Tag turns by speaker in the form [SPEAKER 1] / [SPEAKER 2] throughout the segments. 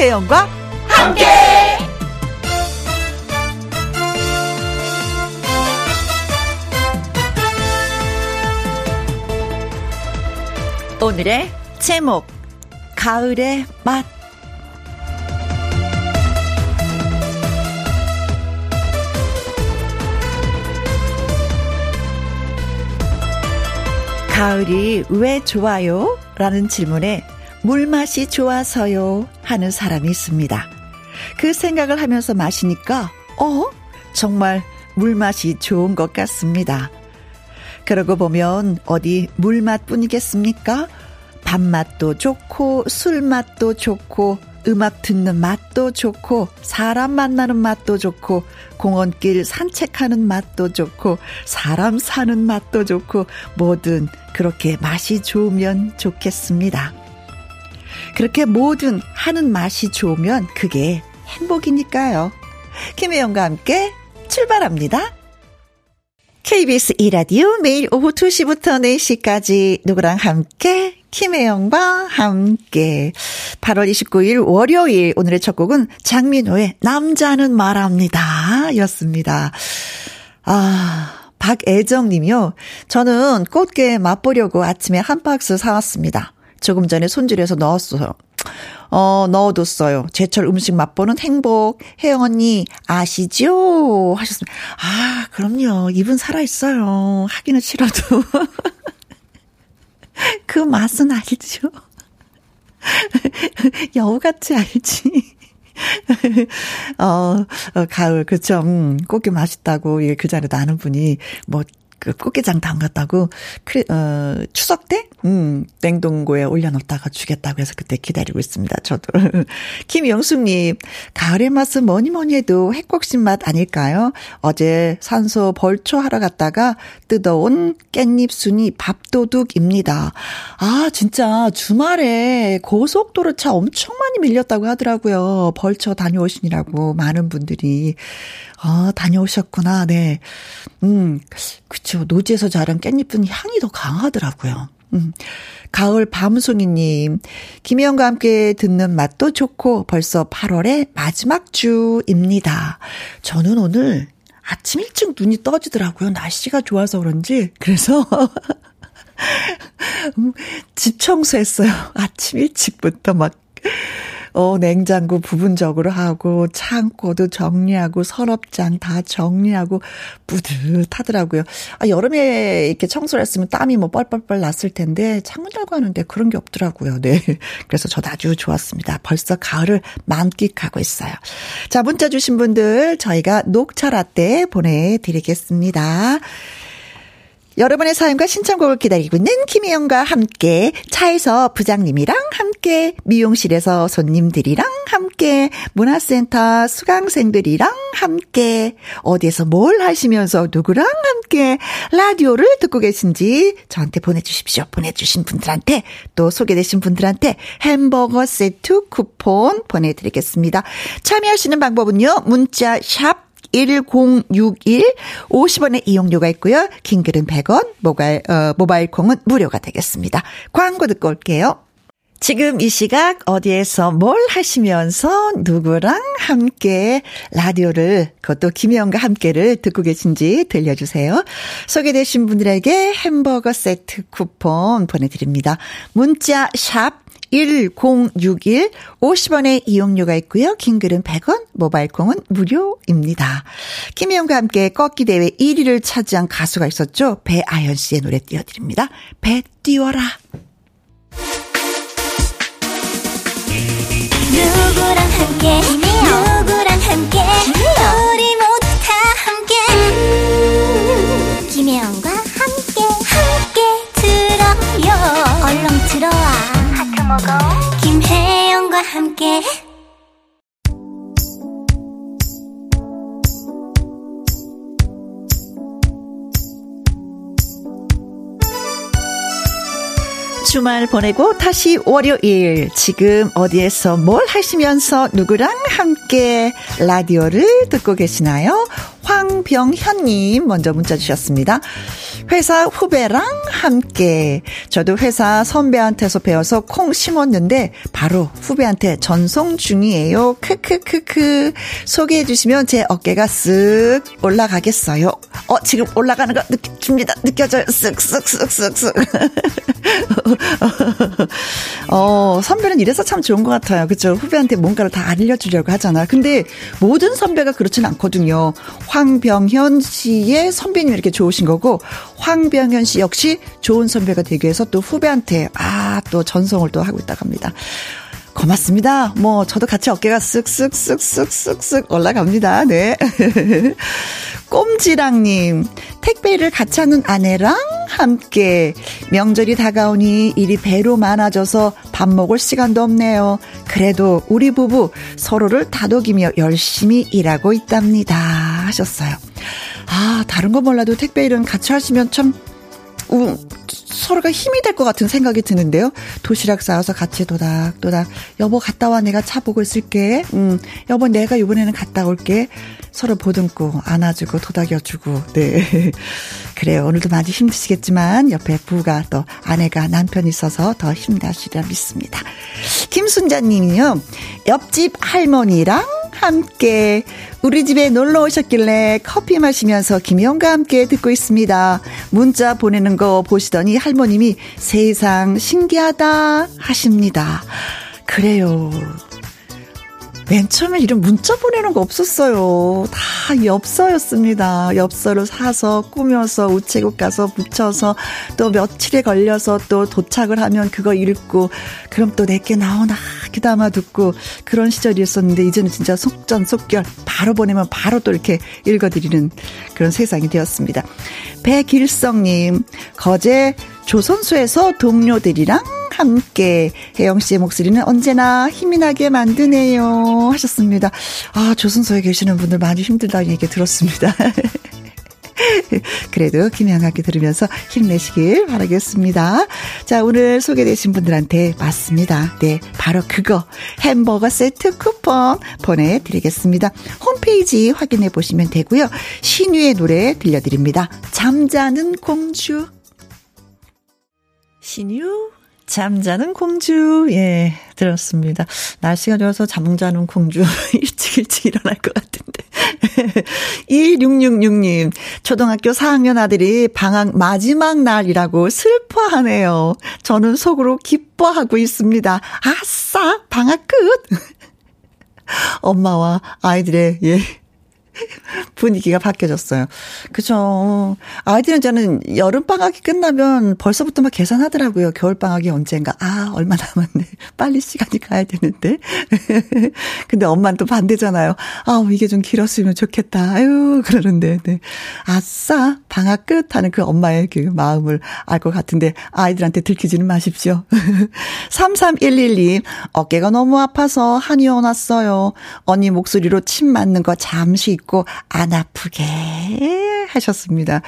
[SPEAKER 1] 김혜영과 함께. 오늘의 제목 가을의 맛 가을이 왜 좋아요? 라는 질문에 물맛이 좋아서요 하는 사람이 있습니다. 그 생각을 하면서 마시니까, 어? 정말 물맛이 좋은 것 같습니다. 그러고 보면 어디 물맛 뿐이겠습니까? 밥맛도 좋고, 술맛도 좋고, 음악 듣는 맛도 좋고, 사람 만나는 맛도 좋고, 공원길 산책하는 맛도 좋고, 사람 사는 맛도 좋고, 뭐든 그렇게 맛이 좋으면 좋겠습니다. 그렇게 뭐든 하는 맛이 좋으면 그게 행복이니까요. 김혜영과 함께 출발합니다. KBS 이라디오 매일 오후 2시부터 4시까지 누구랑 함께 김혜영과 함께 8월 29일 월요일 오늘의 첫 곡은 장민호의 남자는 말합니다 였습니다. 아 박애정 님이요. 저는 꽃게 맛보려고 아침에 한 박스 사왔습니다. 조금 전에 손질해서 넣었어요. 어, 넣어뒀어요. 제철 음식 맛보는 행복. 혜영 언니, 아시죠? 하셨습니다. 아, 그럼요. 이분 살아있어요. 하기는 싫어도. 그 맛은 알죠. 여우같이 알지. 어, 어, 가을, 그쵸. 음, 꽃게 맛있다고, 예, 그 자리에 나는 분이, 뭐, 그 꽃게장 담갔다고 크 어, 추석 때 음, 냉동고에 올려놓다가 주겠다고 해서 그때 기다리고 있습니다. 저도. 김영숙님, 가을의 맛은 뭐니 뭐니 해도 핵곡신 맛 아닐까요? 어제 산소 벌초 하러 갔다가 뜯어온 깻잎 순이 밥도둑입니다. 아, 진짜 주말에 고속도로 차 엄청 많이 밀렸다고 하더라고요. 벌초 다녀오시느라고 많은 분들이. 아, 다녀오셨구나. 네. 음, 그쵸. 노지에서 자란 깻잎은 향이 더 강하더라고요. 음. 가을 밤송이님, 김혜영과 함께 듣는 맛도 좋고 벌써 8월의 마지막 주입니다. 저는 오늘 아침 일찍 눈이 떠지더라고요. 날씨가 좋아서 그런지. 그래서 음, 집 청소했어요. 아침 일찍부터 막 어, 냉장고 부분적으로 하고, 창고도 정리하고, 서랍장 다 정리하고, 뿌듯하더라고요. 아, 여름에 이렇게 청소를 했으면 땀이 뭐 뻘뻘뻘 났을 텐데, 창문 달고 하는데 그런 게 없더라고요. 네. 그래서 저도 아주 좋았습니다. 벌써 가을을 만끽하고 있어요. 자, 문자 주신 분들, 저희가 녹차 라떼 보내드리겠습니다. 여러분의 사연과 신청곡을 기다리고 있는 김혜영과 함께 차에서 부장님이랑 함께 미용실에서 손님들이랑 함께 문화센터 수강생들이랑 함께 어디에서 뭘 하시면서 누구랑 함께 라디오를 듣고 계신지 저한테 보내주십시오. 보내주신 분들한테 또 소개되신 분들한테 햄버거 세트 쿠폰 보내드리겠습니다. 참여하시는 방법은요. 문자 샵 1061 50원의 이용료가 있고요. 킹글은 100원, 모바일, 어, 모바일 콩은 무료가 되겠습니다. 광고 듣고 올게요. 지금 이 시각 어디에서 뭘 하시면서 누구랑 함께 라디오를 그것도 김혜영과 함께를 듣고 계신지 들려주세요. 소개되신 분들에게 햄버거 세트 쿠폰 보내드립니다. 문자 샵 1061 50원의 이용료가 있고요. 킹글은 100원, 모바일 콩은 무료입니다. 김혜영과 함께 꺾기 대회 1위를 차지한 가수가 있었죠. 배아연 씨의 노래 띄워드립니다. 배 띄워라. 누구랑 함께 누구랑 먹어. 김혜영과 함께. 주말 보내고 다시 월요일. 지금 어디에서 뭘 하시면서 누구랑 함께 라디오를 듣고 계시나요? 황병현님 먼저 문자 주셨습니다. 회사 후배랑 함께. 저도 회사 선배한테서 배워서 콩 심었는데 바로 후배한테 전송 중이에요. 크크크크. 소개해 주시면 제 어깨가 쓱 올라가겠어요. 어, 지금 올라가는 거 느낍니다. 느껴져요. 쓱쓱쓱쓱쓱. 어, 선배는 이래서 참 좋은 것 같아요. 그죠? 후배한테 뭔가를 다 알려주려고 하잖아. 근데 모든 선배가 그렇진 않거든요. 황병현 씨의 선배님 이렇게 좋으신 거고, 황병현 씨 역시 좋은 선배가 되기 위해서 또 후배한테, 아, 또 전송을 또 하고 있다고 합니다. 고맙습니다. 뭐, 저도 같이 어깨가 쓱쓱쓱쓱쓱쓱 올라갑니다. 네. 꼼지랑님, 택배를 같이 하는 아내랑 함께 명절이 다가오니 일이 배로 많아져서 밥 먹을 시간도 없네요. 그래도 우리 부부 서로를 다독이며 열심히 일하고 있답니다. 하셨어요. 아, 다른 거 몰라도 택배 일은 같이 하시면 참 우, 서로가 힘이 될 것 같은 생각이 드는데요. 도시락 싸워서 같이 도닥도닥. 여보 갔다 와 내가 차 보고 있을게. 음, 여보 내가 이번에는 갔다 올게. 서로 보듬고 안아주고 도닥여주고. 네. 그래요. 오늘도 많이 힘드시겠지만 옆에 부가 또 아내가 남편이 있어서 더 힘나시리라 믿습니다. 김순자님이요. 옆집 할머니랑 함께 우리 집에 놀러 오셨길래 커피 마시면서 김영과 함께 듣고 있습니다. 문자 보내는 거 보시더니 할머님이 세상 신기하다 하십니다. 그래요. 맨 처음에 이런 문자 보내는 거 없었어요. 다 엽서였습니다. 엽서를 사서 꾸며서 우체국 가서 붙여서 또 며칠에 걸려서 또 도착을 하면 그거 읽고 그럼 또 내게 나오나 기다마 듣고 그런 시절이었었는데 이제는 진짜 속전속결 바로 보내면 바로 또 이렇게 읽어드리는 그런 세상이 되었습니다. 백일성님 거제 조선소에서 동료들이랑 함께 혜영 씨의 목소리는 언제나 힘이 나게 만드네요 하셨습니다. 아 조선소에 계시는 분들 많이 힘들다는 얘기 들었습니다. 그래도 김양하게 들으면서 힘내시길 바라겠습니다. 자, 오늘 소개되신 분들한테 맞습니다. 네, 바로 그거 햄버거 세트 쿠폰 보내드리겠습니다. 홈페이지 확인해 보시면 되고요. 신유의 노래 들려드립니다. 잠자는 공주. 신유 잠자는 공주, 예, 들었습니다. 날씨가 좋아서 잠자는 공주, 일찍 일찍 일어날 것 같은데. 1666님, 초등학교 4학년 아들이 방학 마지막 날이라고 슬퍼하네요. 저는 속으로 기뻐하고 있습니다. 아싸, 방학 끝! 엄마와 아이들의, 예, 분위기가 바뀌어졌어요. 그죠. 아이들은 저는 여름방학이 끝나면 벌써부터 막 계산하더라고요. 겨울방학이 언젠가. 아, 얼마 남았네. 빨리 시간이 가야 되는데. 근데 엄마는 또 반대잖아요. 아, 이게 좀 길었으면 좋겠다. 아유, 그러는데, 네. 아싸, 방학 끝 하는 그 엄마의 그 마음을 알 것 같은데, 아이들한테 들키지는 마십시오. 33112, 어깨가 너무 아파서 한이 오났어요. 언니 목소리로 침 맞는 거 잠시 있고 안 아프게 하셨습니다.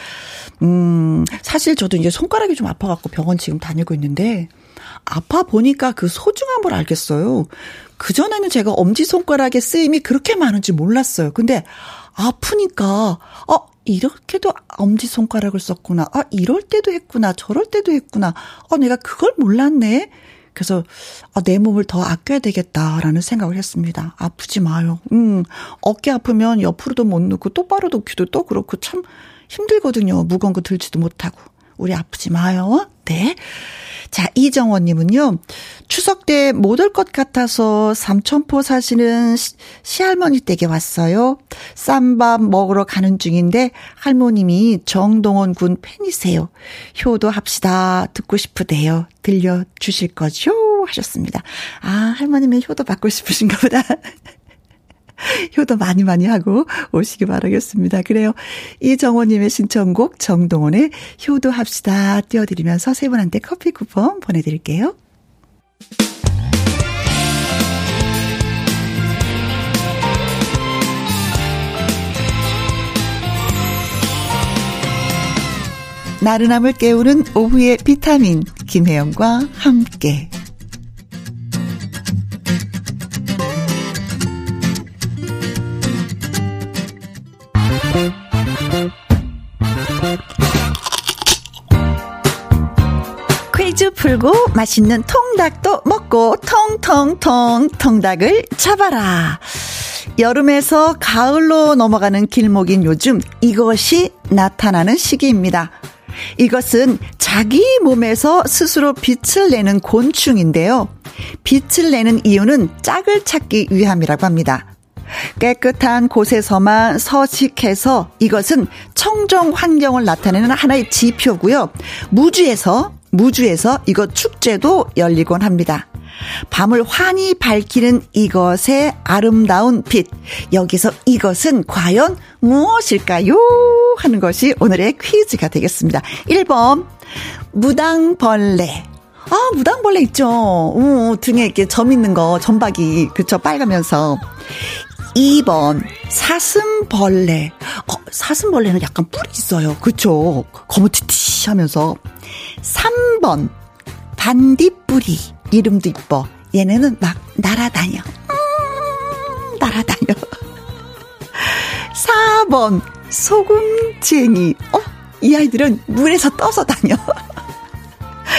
[SPEAKER 1] 음, 사실 저도 이제 손가락이 좀 아파갖고 병원 지금 다니고 있는데, 아파 보니까 그 소중함을 알겠어요. 그전에는 제가 엄지손가락의 쓰임이 그렇게 많은지 몰랐어요. 근데 아프니까, 어, 이렇게도 엄지손가락을 썼구나. 아, 이럴 때도 했구나. 저럴 때도 했구나. 어, 내가 그걸 몰랐네. 그래서 아, 내 몸을 더 아껴야 되겠다라는 생각을 했습니다. 아프지 마요. 음, 어깨 아프면 옆으로도 못 눕고 똑바로 눕기도 또 그렇고 참 힘들거든요. 무거운 거 들지도 못하고. 우리 아프지 마요. 네. 자, 이정원님은요, 추석 때 못 올 것 같아서 삼천포 사시는 시, 시할머니 댁에 왔어요. 쌈밥 먹으러 가는 중인데 할머님이 정동원 군 팬이세요. 효도합시다. 듣고 싶으대요. 들려주실 거죠? 하셨습니다. 아, 할머님의 효도 받고 싶으신가 보다. 효도 많이 많이 하고 오시기 바라겠습니다. 그래요. 이정호님의 신청곡 정동원의 효도합시다 띄워드리면서 세 분한테 커피 쿠폰 보내드릴게요. 나른함을 깨우는 오후의 비타민 김혜영과 함께 하고 맛있는 통닭도 먹고 통통통 통닭을 잡아라. 여름에서 가을로 넘어가는 길목인 요즘 이것이 나타나는 시기입니다. 이것은 자기 몸에서 스스로 빛을 내는 곤충인데요. 빛을 내는 이유는 짝을 찾기 위함이라고 합니다. 깨끗한 곳에서만 서식해서 이것은 청정 환경을 나타내는 하나의 지표고요. 무주에서 무주에서 이것 축제도 열리곤 합니다. 밤을 환히 밝히는 이것의 아름다운 빛. 여기서 이것은 과연 무엇일까요? 하는 것이 오늘의 퀴즈가 되겠습니다. 1번, 무당벌레. 아, 무당벌레 있죠. 어, 등에 이렇게 점 있는 거, 점박이, 그쵸, 빨가면서. 2번, 사슴벌레. 어, 사슴벌레는 약간 뿔이 있어요. 그쵸. 거무튀튀 하면서. 3번, 반딧불이. 이름도 이뻐. 얘네는 막 날아다녀. 음, 날아다녀. 4번, 소금쟁이. 어, 이 아이들은 물에서 떠서 다녀.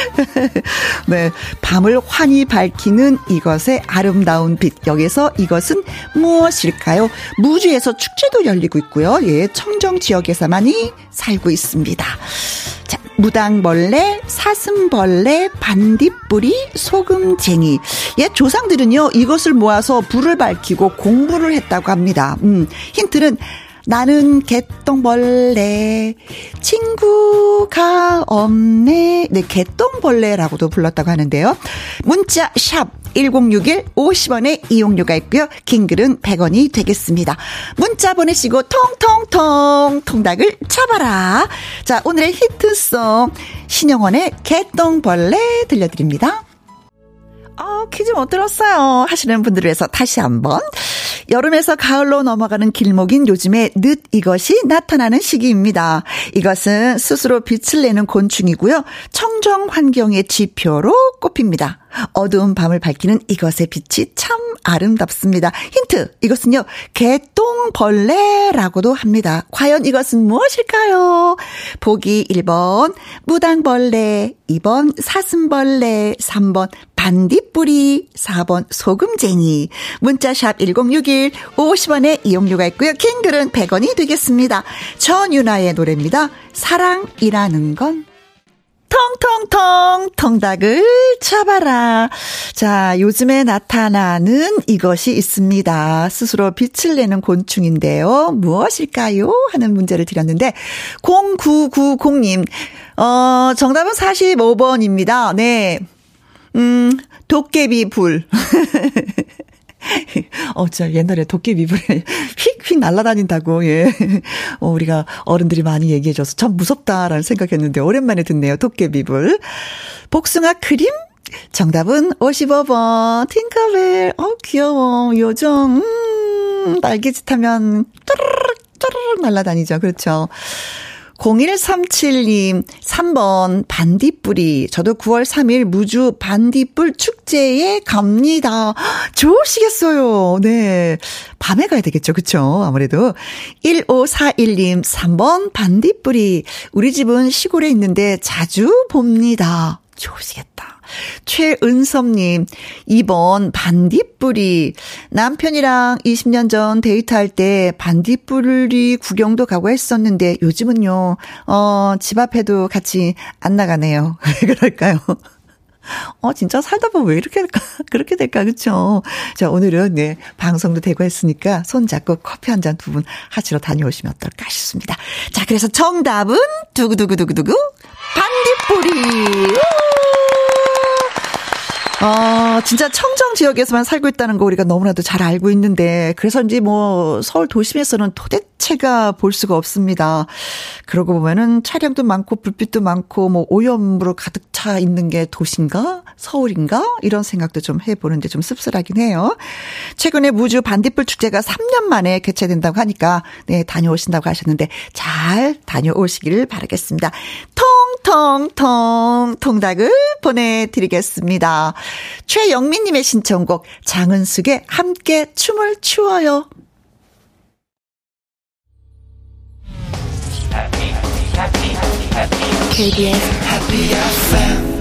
[SPEAKER 1] 네. 밤을 환히 밝히는 이것의 아름다운 빛. 여기서 이것은 무엇일까요? 무주에서 축제도 열리고 있고요. 예, 청정 지역에서만이 살고 있습니다. 자, 무당벌레, 사슴벌레, 반딧불이, 소금쟁이. 예, 조상들은요, 이것을 모아서 불을 밝히고 공부를 했다고 합니다. 음, 힌트는 나는 개똥벌레 친구가 없네. 네, 개똥벌레라고도 불렀다고 하는데요. 문자 샵 1061 50원의 이용료가 있고요. 긴 글은 100원이 되겠습니다. 문자 보내시고 통통통 통닭을 잡아라. 자, 오늘의 히트송 신영원의 개똥벌레 들려드립니다. 아, 퀴즈 못 들었어요. 하시는 분들을 위해서 다시 한번. 여름에서 가을로 넘어가는 길목인 요즘에 늦 이것이 나타나는 시기입니다. 이것은 스스로 빛을 내는 곤충이고요. 청정 환경의 지표로 꼽힙니다. 어두운 밤을 밝히는 이것의 빛이 참 아름답습니다. 힌트, 이것은요, 개똥벌레라고도 합니다. 과연 이것은 무엇일까요? 보기 1번, 무당벌레, 2번, 사슴벌레, 3번, 반딧불이, 4번, 소금쟁이. 문자샵 1061, 50원의 이용료가 있고요. 킹글은 100원이 되겠습니다. 전윤아의 노래입니다. 사랑이라는 건 통통통 통닭을 잡아라. 자, 요즘에 나타나는 이것이 있습니다. 스스로 빛을 내는 곤충인데요. 무엇일까요? 하는 문제를 드렸는데 0990님. 어, 정답은 45번입니다. 네. 음, 도깨비 불. 어, 저 옛날에 도깨비불에 휙휙 날아다닌다고, 예. 어, 우리가 어른들이 많이 얘기해줘서 참 무섭다라는 생각했는데, 오랜만에 듣네요, 도깨비불. 복숭아 크림? 정답은 55번, 팅커벨. 어, 귀여워. 요정, 음, 날개짓 하면, 쪼르륵, 쪼르륵 날아다니죠. 그렇죠. 0137님, 3번, 반딧불이. 저도 9월 3일 무주 반딧불 축제에 갑니다. 좋으시겠어요. 네. 밤에 가야 되겠죠. 그쵸? 아무래도. 1541님, 3번, 반딧불이. 우리 집은 시골에 있는데 자주 봅니다. 좋으시겠다. 최은섭님, 2번 반딧불이. 남편이랑 20년 전 데이트할 때 반딧불이 구경도 가고 했었는데 요즘은요, 어, 집 앞에도 같이 안 나가네요. 왜 그럴까요? 어, 진짜 살다 보면 왜 이렇게 될까? 그렇게 될까? 그쵸? 자, 오늘은, 네, 방송도 되고 했으니까 손잡고 커피 한 잔 두 분 하시러 다녀오시면 어떨까 싶습니다. 자, 그래서 정답은 두구두구두구두구 반딧불이! 아, 진짜 청정 지역에서만 살고 있다는 거 우리가 너무나도 잘 알고 있는데, 그래서인지 뭐, 서울 도심에서는 도대체가 볼 수가 없습니다. 그러고 보면은 차량도 많고, 불빛도 많고, 뭐, 오염으로 가득 차 있는 게 도시인가? 서울인가? 이런 생각도 좀 해보는데 좀 씁쓸하긴 해요. 최근에 무주 반딧불 축제가 3년 만에 개최된다고 하니까, 네, 다녀오신다고 하셨는데, 잘 다녀오시기를 바라겠습니다. 통통통 통닭을 보내드리겠습니다. 최영민님의 신청곡 장은숙의 함께 춤을 추어요. KBS Happy FM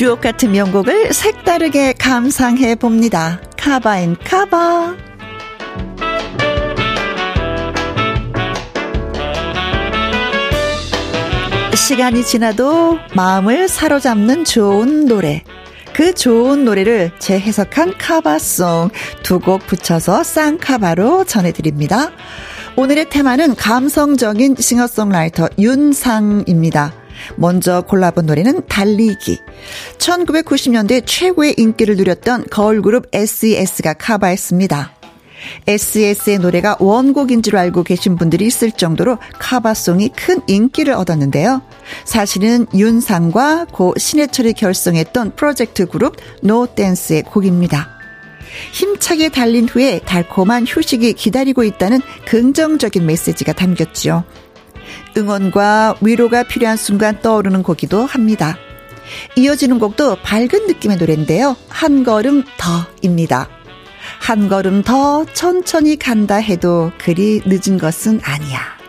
[SPEAKER 1] 주옥 같은 명곡을 색다르게 감상해 봅니다. 카바인 카바. 시간이 지나도 마음을 사로잡는 좋은 노래. 그 좋은 노래를 재해석한 카바송 두 곡 붙여서 쌍카바로 전해드립니다. 오늘의 테마는 감성적인 싱어송라이터 윤상입니다. 먼저 골라본 노래는 달리기. 1990년대 최고의 인기를 누렸던 걸그룹 SES가 카바했습니다. SES의 노래가 원곡인 줄 알고 계신 분들이 있을 정도로 카바송이 큰 인기를 얻었는데요. 사실은 윤상과 고 신해철이 결성했던 프로젝트 그룹 노댄스의 곡입니다. 힘차게 달린 후에 달콤한 휴식이 기다리고 있다는 긍정적인 메시지가 담겼죠. 응원과 위로가 필요한 순간 떠오르는 곡이기도 합니다. 이어지는 곡도 밝은 느낌의 노래인데요. 한 걸음 더입니다. 한 걸음 더 천천히 간다 해도 그리 늦은 것은 아니야.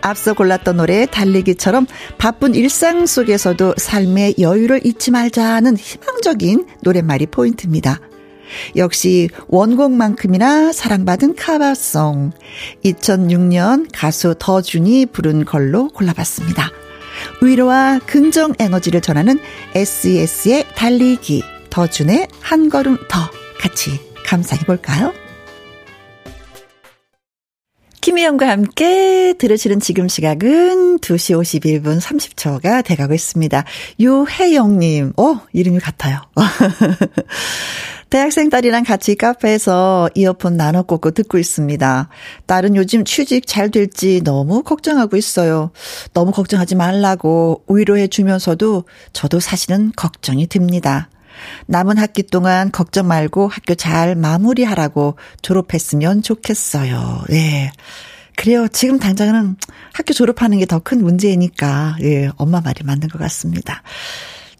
[SPEAKER 1] 앞서 골랐던 노래 달리기처럼 바쁜 일상 속에서도 삶의 여유를 잊지 말자는 희망적인 노랫말이 포인트입니다. 역시 원곡만큼이나 사랑받은 카바송. 2006년 가수 더준이 부른 걸로 골라봤습니다. 위로와 긍정 에너지를 전하는 SES의 달리기, 더준의 한 걸음 더 같이 감상해 볼까요? 김혜영과 함께 들으시는 지금 시각은 2시 51분 30초가 돼가고 있습니다. 유혜영님, 어, 이름이 같아요. 대학생 딸이랑 같이 카페에서 이어폰 나눠 꽂고 듣고 있습니다. 딸은 요즘 취직 잘 될지 너무 걱정하고 있어요. 너무 걱정하지 말라고 위로해 주면서도 저도 사실은 걱정이 듭니다. 남은 학기 동안 걱정 말고 학교 잘 마무리하라고 졸업했으면 좋겠어요. 예. 그래요. 지금 당장은 학교 졸업하는 게 더 큰 문제니까, 예, 엄마 말이 맞는 것 같습니다.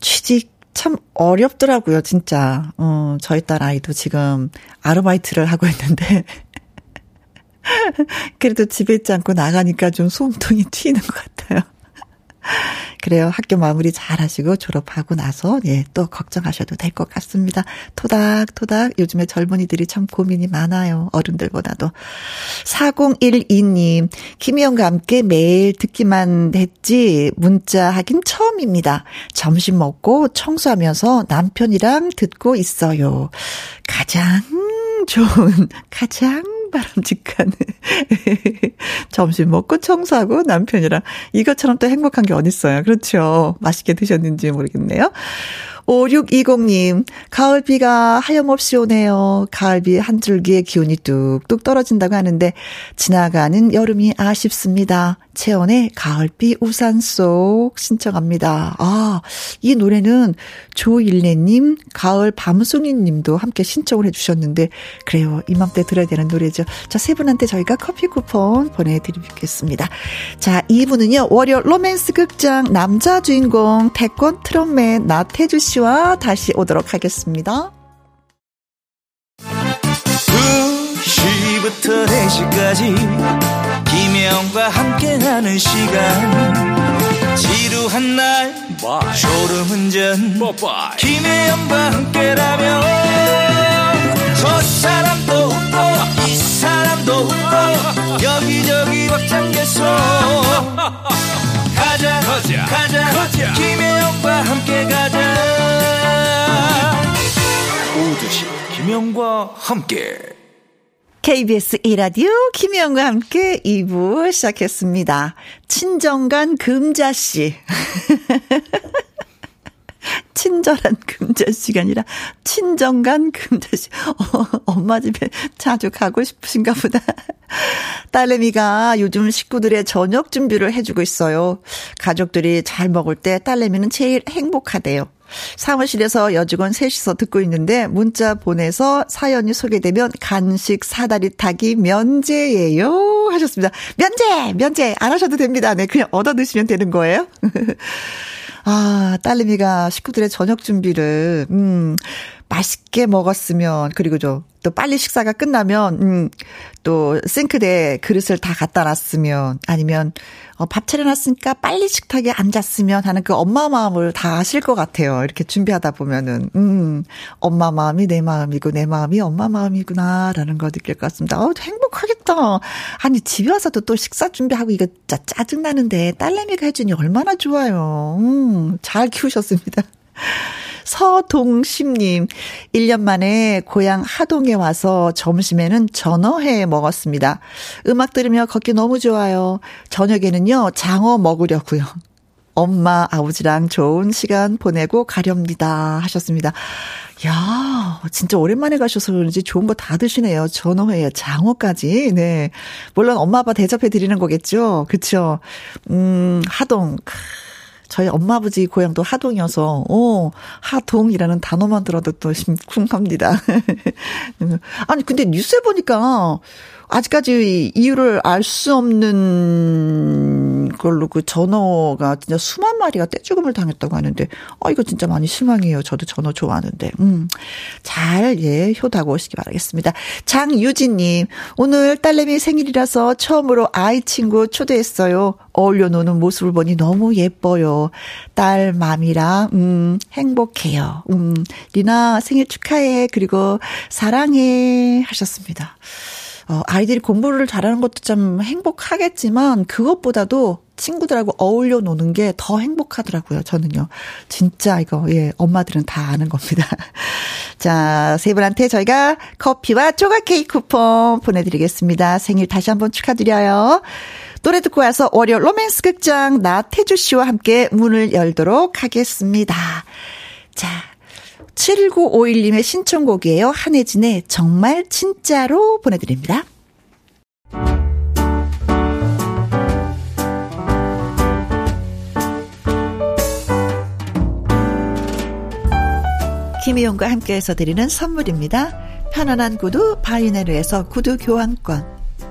[SPEAKER 1] 취직 참 어렵더라고요, 진짜. 어, 저희 딸 아이도 지금 아르바이트를 하고 있는데, 그래도 집에 있지 않고 나가니까 좀 소음통이 튀는 것 같아요. 그래요. 학교 마무리 잘 하시고 졸업하고 나서, 예, 또 걱정하셔도 될 것 같습니다. 토닥토닥 요즘에 젊은이들이 참 고민이 많아요. 어른들보다도. 4012님, 김희영과 함께 매일 듣기만 했지, 문자 하긴 처음입니다. 점심 먹고 청소하면서 남편이랑 듣고 있어요. 가장 좋은, 가장 바람직한 점심 먹고 청소하고 남편이랑 이것처럼 또 행복한 게 어딨어요. 그렇죠. 맛있게 드셨는지 모르겠네요. 5620님, 가을비가 하염없이 오네요. 가을비 한 줄기의 기운이 뚝뚝 떨어진다고 하는데, 지나가는 여름이 아쉽습니다. 채원의 가을비 우산 속 신청합니다. 아, 이 노래는 조일레님, 가을 밤송이 님도 함께 신청을 해주셨는데, 그래요. 이맘때 들어야 되는 노래죠. 자, 세 분한테 저희가 커피 쿠폰 보내드리겠습니다. 자, 2부는요, 월요 로맨스 극장 남자 주인공 태권 트럼펫 나태주 씨 씨와 다시 오도록 하겠습니다. 2시부터 4시까지 김혜영과 함께하는 시간 지루한 날 Bye. 졸음운전 Bye. 김혜영과 함께라면 저 사람도 웃고 이 사람도 웃고 여기저기 벅장개소 가자 가자 가자, 가자. 김혜영과 함께 가자 오두시 김영과 함께 KBS 이라디오 김영과 함께 2부 시작했습니다. 친정간 금자씨. 친절한 금자씨가 아니라 친정간 금자씨. 어, 엄마 집에 자주 가고 싶으신가 보다. 딸내미가 요즘 식구들의 저녁 준비를 해주고 있어요. 가족들이 잘 먹을 때 딸내미는 제일 행복하대요. 사무실에서 여직원 셋이서 듣고 있는데 문자 보내서 사연이 소개되면 간식 사다리 타기 면제예요 하셨습니다. 면제! 면제! 안 하셔도 됩니다. 네, 그냥 얻어 드시면 되는 거예요. 아, 딸내미가 식구들의 저녁 준비를, 음, 맛있게 먹었으면, 그리고 저, 또 빨리 식사가 끝나면, 음, 또 싱크대에 그릇을 다 갖다 놨으면, 아니면, 어, 밥 차려놨으니까 빨리 식탁에 앉았으면 하는 그 엄마 마음을 다 아실 것 같아요. 이렇게 준비하다 보면은, 음, 엄마 마음이 내 마음이고, 내 마음이 엄마 마음이구나, 라는 거 느낄 것 같습니다. 어, 행복하겠다. 아니, 집에 와서도 또 식사 준비하고 이거 짜, 짜증나는데, 딸내미가 해주니 얼마나 좋아요. 음, 잘 키우셨습니다. 서동심님, 1년 만에 고향 하동에 와서 점심에는 전어회 먹었습니다. 음악 들으며 걷기 너무 좋아요. 저녁에는요, 장어 먹으려고요. 엄마, 아버지랑 좋은 시간 보내고 가렵니다. 하셨습니다. 야, 진짜 오랜만에 가셔서 그런지 좋은 거 다 드시네요. 전어회에 장어까지. 네. 물론 엄마 아빠 대접해 드리는 거겠죠. 그쵸? 음, 하동. 저희 엄마 아버지 고향도 하동이어서, 어, 하동이라는 단어만 들어도 또 심쿵합니다. 아니, 근데 뉴스에 보니까, 아직까지 이유를 알 수 없는 걸로 그 전어가 진짜 수만 마리가 떼죽음을 당했다고 하는데, 아, 이거 진짜 많이 실망해요. 저도 전어 좋아하는데. 음, 잘, 예, 효다고 오시기 바라겠습니다. 장유진님, 오늘 딸내미 생일이라서 처음으로 아이 친구 초대했어요. 어울려 노는 모습을 보니 너무 예뻐요. 딸 맘이랑, 음, 행복해요. 음, 리나 생일 축하해. 그리고 사랑해. 하셨습니다. 어, 아이들이 공부를 잘하는 것도 참 행복하겠지만 그것보다도 친구들하고 어울려 노는 게 더 행복하더라고요, 저는요. 진짜 이거, 예, 엄마들은 다 아는 겁니다. 자, 세 분한테 저희가 커피와 조각 케이크 쿠폰 보내드리겠습니다. 생일 다시 한번 축하드려요. 노래 듣고 와서 월요 로맨스 극장 나태주 씨와 함께 문을 열도록 하겠습니다. 자, 7951님의 신청곡이에요. 한혜진의 정말 진짜로 보내드립니다. 김희용과 함께해서 드리는 선물입니다. 편안한 구두 바이네르에서 구두 교환권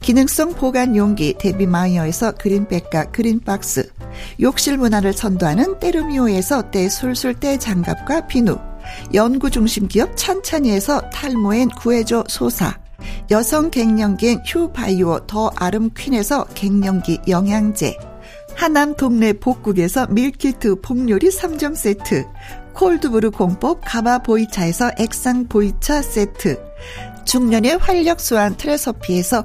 [SPEAKER 1] 기능성 보관 용기 데비마이어에서 그린백과 그린박스 욕실 문화를 선도하는 때르미오에서 때술술 때장갑과 비누 연구중심 기업 찬찬이에서 탈모엔 구해줘 소사 여성 갱년기엔 휴바이오 더 아름 퀸에서 갱년기 영양제 하남 동네 복국에서 밀키트 복요리 3점 세트 콜드브루 공법 가마 보이차에서 액상 보이차 세트 중년의 활력 수한 트레서피에서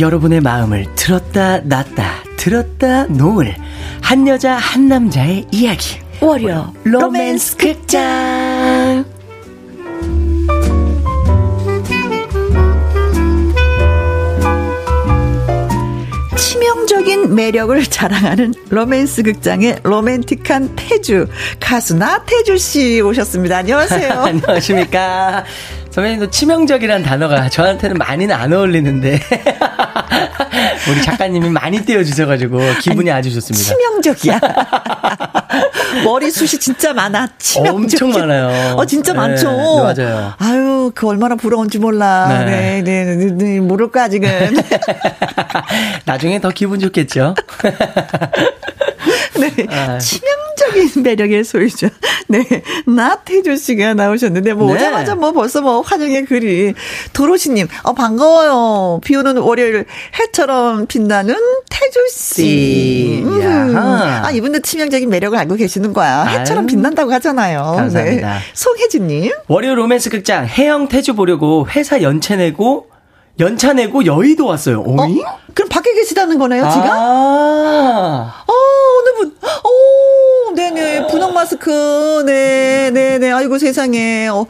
[SPEAKER 2] 여러분의 마음을 들었다 놨다, 들었다 놓을 한 여자 한 남자의 이야기.
[SPEAKER 1] 월요 로맨스 극장. 치명적인 매력을 자랑하는 로맨스 극장의 로맨틱한 태주 가수 나태주 씨 오셨습니다. 안녕하세요.
[SPEAKER 2] 안녕하십니까. 선배님도 치명적이란 단어가 저한테는 많이는 안 어울리는데 우리 작가님이 많이 띄워주셔가지고 기분이 아니, 아주 좋습니다.
[SPEAKER 1] 치명적이야. 머리숱이 진짜 많아.
[SPEAKER 2] 엄청 많아요.
[SPEAKER 1] 어, 진짜
[SPEAKER 2] 네,
[SPEAKER 1] 많죠.
[SPEAKER 2] 네, 맞아요.
[SPEAKER 1] 아유, 그 얼마나 부러운지 몰라. 네, 네, 네, 네, 네 모를 거 아직은.
[SPEAKER 2] 나중에 더 기분 좋겠죠.
[SPEAKER 1] 네. 아. 치명적인 매력의 소유죠. 네. 나태주 씨가 나오셨는데, 뭐, 네. 오자마자 뭐 벌써 뭐 환영의 글이. 도로시님, 어, 반가워요. 비 오는 월요일 해처럼 빛나는 태주 씨. 음. 아, 이분도 치명적인 매력을 알고 계시는 거야. 해처럼 아유. 빛난다고 하잖아요.
[SPEAKER 2] 감사합니다.
[SPEAKER 1] 네. 송혜진님.
[SPEAKER 2] 월요 로맨스 극장 해영 태주 보려고 회사 연체 내고 연차 내고 여의도 왔어요. 오이?
[SPEAKER 1] 어? 그럼 밖에 계시다는 거네요, 지금?
[SPEAKER 2] 아.
[SPEAKER 1] 어, 어느 분, 오, 네네. 분홍 마스크, 네, 네 네. 아이고 세상에. 어,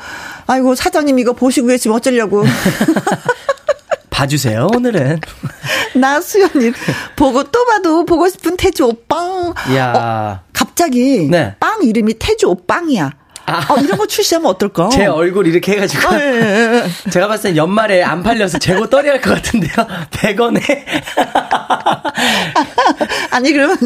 [SPEAKER 1] 아이고, 사장님 이거 보시고 계시면 어쩌려고.
[SPEAKER 2] 봐주세요, 오늘은.
[SPEAKER 1] 나수연님, 보고 또 봐도 보고 싶은 태주 오빵.
[SPEAKER 2] 야
[SPEAKER 1] 어, 갑자기, 네. 빵 이름이 태주 오빵이야. 아. 어, 이런 거 출시하면 어떨까?
[SPEAKER 2] 제 얼굴 이렇게 해가지고. 아, 예, 예. 예. 제가 봤을 땐 연말에 안 팔려서 재고 떨이 할 것 같은데요. 100원에.
[SPEAKER 1] 아니, 그러면,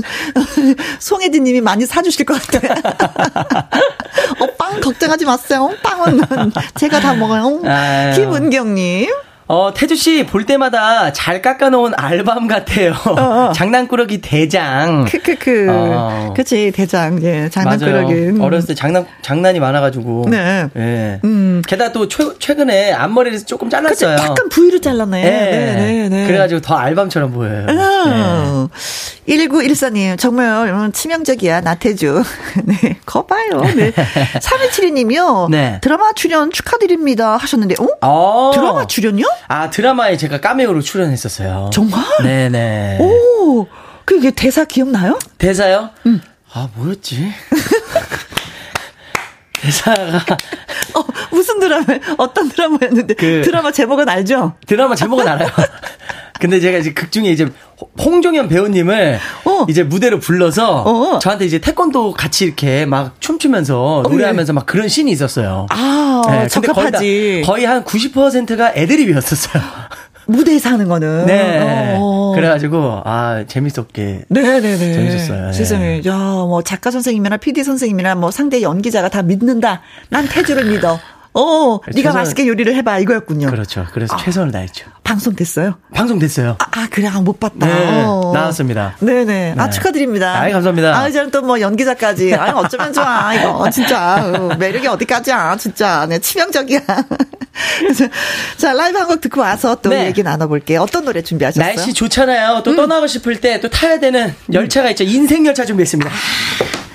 [SPEAKER 1] 송혜진 님이 많이 사주실 것 같아요. 어, 빵 걱정하지 마세요. 빵은 제가 다 먹어요. 아유. 김은경 님.
[SPEAKER 2] 어, 태주 씨 볼 때마다 잘 깎아놓은 알밤 같아요. 어, 어. 장난꾸러기 대장.
[SPEAKER 1] 크크크. 어. 그치 대장. 예, 장난꾸러기.
[SPEAKER 2] 음. 어렸을 때 장난 장난이 많아가지고.
[SPEAKER 1] 네.
[SPEAKER 2] 예. 음. 게다가 또 최, 최근에 앞머리를 조금 잘랐어요.
[SPEAKER 1] 그치, 약간 부위로 잘랐네. 네. 네, 네, 네.
[SPEAKER 2] 그래가지고 더 알밤처럼 보여요.
[SPEAKER 1] 아. 네. 1914님 정말 치명적이야 나태주. 네. 거봐요. 네. 3172님이요. 네. 드라마 출연 축하드립니다 하셨는데, 어? 어. 드라마 출연요?
[SPEAKER 2] 아, 드라마에 제가 까메오로 출연했었어요.
[SPEAKER 1] 정말?
[SPEAKER 2] 네네.
[SPEAKER 1] 오, 그게 대사 기억나요?
[SPEAKER 2] 대사요?
[SPEAKER 1] 응.
[SPEAKER 2] 아, 뭐였지? 대사가.
[SPEAKER 1] 어, 무슨 드라마, 어떤 드라마였는데. 그, 드라마 제목은 알죠?
[SPEAKER 2] 드라마 제목은 알아요. 근데 제가 이제 극 중에 이제 홍종현 배우님을 어. 이제 무대로 불러서 어. 저한테 이제 태권도 같이 이렇게 막 춤추면서 어, 노래하면서 네. 막 그런 씬이 있었어요.
[SPEAKER 1] 아, 네, 적합하지.
[SPEAKER 2] 거의, 거의 한 90%가 애드립이었었어요.
[SPEAKER 1] 무대에서 하는 거는.
[SPEAKER 2] 네. 어. 그래가지고, 아, 재밌었게.
[SPEAKER 1] 네네네.
[SPEAKER 2] 재밌었어요. 네.
[SPEAKER 1] 세상에. 야, 뭐, 작가 선생님이나 PD 선생님이나 뭐, 상대 연기자가 다 믿는다. 난 태주를 믿어. 어, 네가 최선... 맛있게 요리를 해봐 이거였군요.
[SPEAKER 2] 그렇죠. 그래서 아, 최선을 다했죠.
[SPEAKER 1] 방송 됐어요?
[SPEAKER 2] 방송 됐어요.
[SPEAKER 1] 아, 아 그래, 아, 못 봤다.
[SPEAKER 2] 네, 어. 나왔습니다.
[SPEAKER 1] 네네. 네. 아, 축하드립니다.
[SPEAKER 2] 아, 감사합니다.
[SPEAKER 1] 아, 이제는 또 뭐 연기자까지. 아, 어쩌면 좋아. 이거, 진짜. 어, 매력이 어디까지야, 진짜. 네, 치명적이야. 자, 라이브 한 곡 듣고 와서 또 네. 얘기 나눠볼게요. 어떤 노래 준비하셨어요?
[SPEAKER 2] 날씨 좋잖아요. 또 음. 떠나고 싶을 때 또 타야 되는 열차가 있죠. 인생 열차 준비했습니다.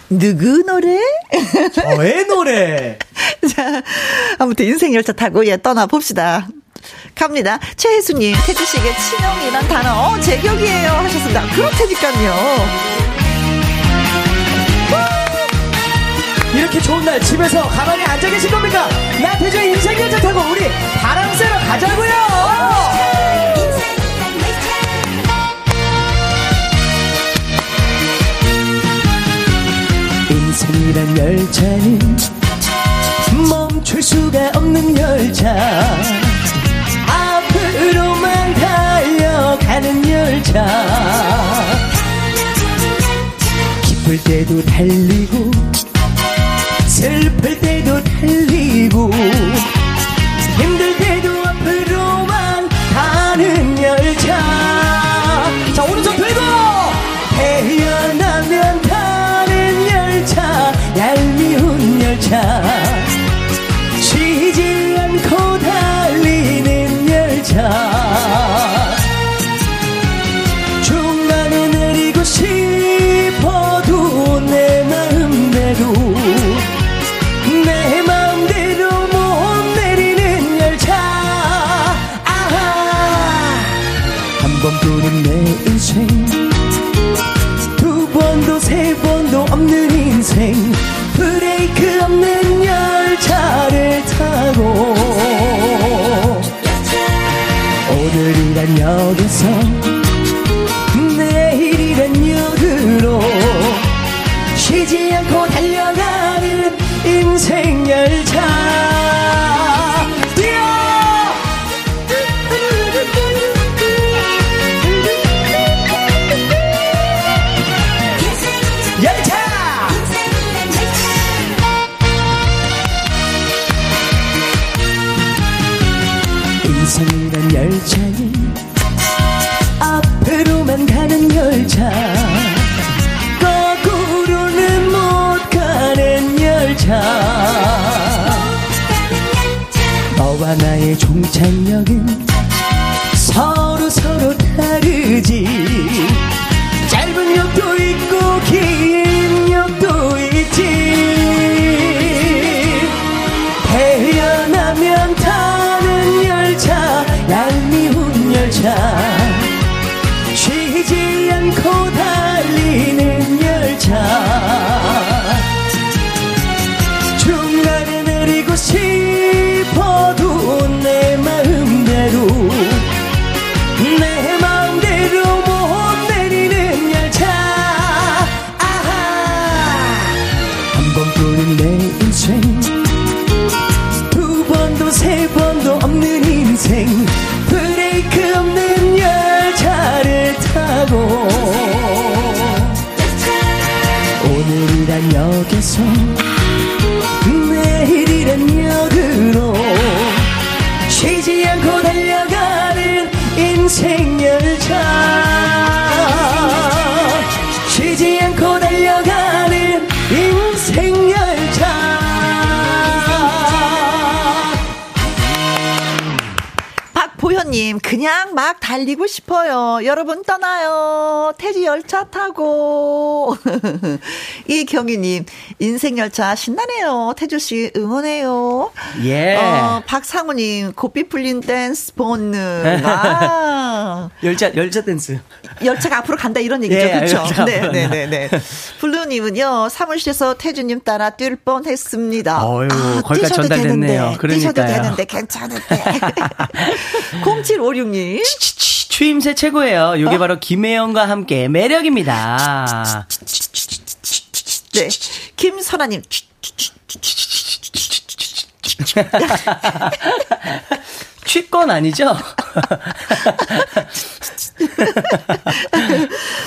[SPEAKER 1] 누구 노래?
[SPEAKER 2] 저의 노래.
[SPEAKER 1] 자, 아무튼 인생 열차 타고 예 떠나 봅시다. 갑니다. 최혜수님, 태주씨에게 친형이란 단어, 어, 제격이에요. 하셨습니다. 그렇다니까요.
[SPEAKER 2] 이렇게 좋은 날 집에서 가만히 앉아 계신 겁니까? 나태주 인생 열차 타고 우리 바람 쐬러 가자고요! 이란 열차는 멈출 수가 없는 열차. 앞으로만 달려가는 열차. 기쁠 때도 달리고 슬플 때도 달리고 한번 도는 내 인생. 두 번도 세 번도 없는 인생. 브레이크 없는 열차를 타고. 오늘이란 역에서 이란
[SPEAKER 3] 역에서 내일 이란 역으로 쉬지 않고 달려가는 인생 열차
[SPEAKER 1] 박보현님, 그냥 막 달리고 싶어요. 여러분 떠나요. 태지 열차 타고. 이경희님, 인생 열차 신나네요. 태주씨 응원해요.
[SPEAKER 2] 예.
[SPEAKER 1] 어, 박상우님, 고삐 풀린 댄스 본능. 아.
[SPEAKER 2] 열차, 열차 댄스.
[SPEAKER 1] 열차가 앞으로 간다 이런 얘기죠.
[SPEAKER 2] 예,
[SPEAKER 1] 그렇죠. 네, 네. 네, 네. 블루님은요 사무실에서 태주님 따라 뛸 뻔 했습니다.
[SPEAKER 2] 어휴,
[SPEAKER 1] 아,
[SPEAKER 2] 거기까지
[SPEAKER 1] 뛰셔도
[SPEAKER 2] 전달됐네요.
[SPEAKER 1] 되는데, 뛰셔도
[SPEAKER 2] 그러니까요.
[SPEAKER 1] 되는데 괜찮은데. 0756님.
[SPEAKER 2] 추임새 최고예요. 요게 바로 김혜영과 함께 매력입니다.
[SPEAKER 1] 네. 김선아님.
[SPEAKER 2] 취권 아니죠?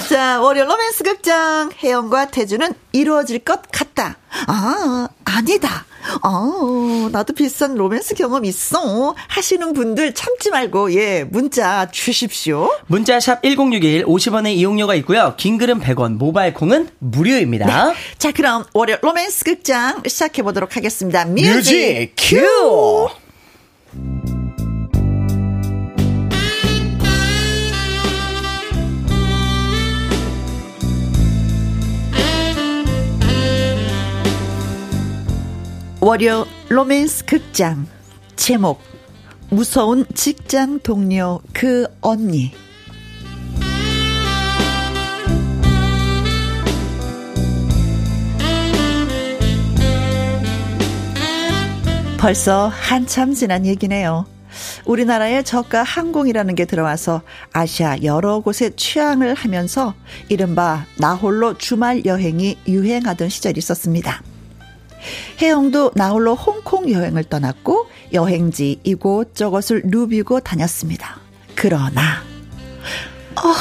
[SPEAKER 1] 자, 월요 로맨스 극장 혜영과 태주는 이루어질 것 같다. 아, 아니다. 어, 나도 비슷한 로맨스 경험 있어. 하시는 분들 참지 말고, 예, 문자 주십시오.
[SPEAKER 2] 문자샵 1061 50원의 이용료가 있고요. 긴 글은 100원, 모바일 콩은 무료입니다.
[SPEAKER 1] 자, 그럼 월요 로맨스 극장 시작해 보도록 하겠습니다. 뮤직,
[SPEAKER 2] 뮤직
[SPEAKER 1] 큐!
[SPEAKER 2] 큐!
[SPEAKER 1] 월요 로맨스 극장 제목 무서운 직장 동료 그 언니 벌써 한참 지난 얘기네요. 우리나라에 저가 항공이라는 게 들어와서 아시아 여러 곳에 취항을 하면서 이른바 나홀로 주말 여행이 유행하던 시절이 있었습니다. 혜영도 나홀로 홍콩 여행을 떠났고 여행지 이곳 저곳을 누비고 다녔습니다. 그러나 아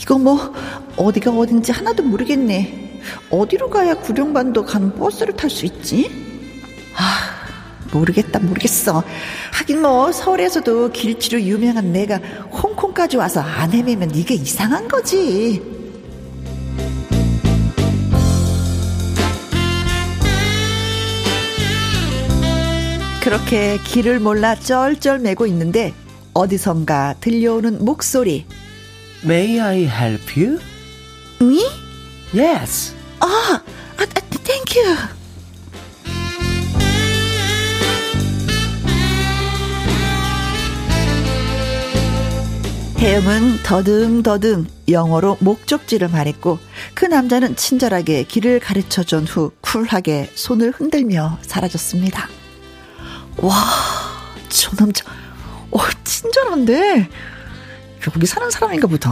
[SPEAKER 1] 이거 뭐 어디가 어딘지 하나도 모르겠네. 어디로 가야 구룡반도 가는 버스를 탈 수 있지? 아 모르겠다 모르겠어. 하긴 뭐 서울에서도 길치로 유명한 내가 홍콩까지 와서 안 헤매면 이게 이상한 거지. 그렇게 길을 몰라 쩔쩔매고 있는데 어디선가 들려오는 목소리.
[SPEAKER 2] May I help you?
[SPEAKER 1] 응?
[SPEAKER 2] Yes.
[SPEAKER 1] 아, 아, 아 Thank you. 혜영은 더듬더듬 영어로 목적지를 말했고 그 남자는 친절하게 길을 가르쳐준 후 쿨하게 손을 흔들며 사라졌습니다. 와, 저 남자, 어, 친절한데 여기 사는 사람인가 보다.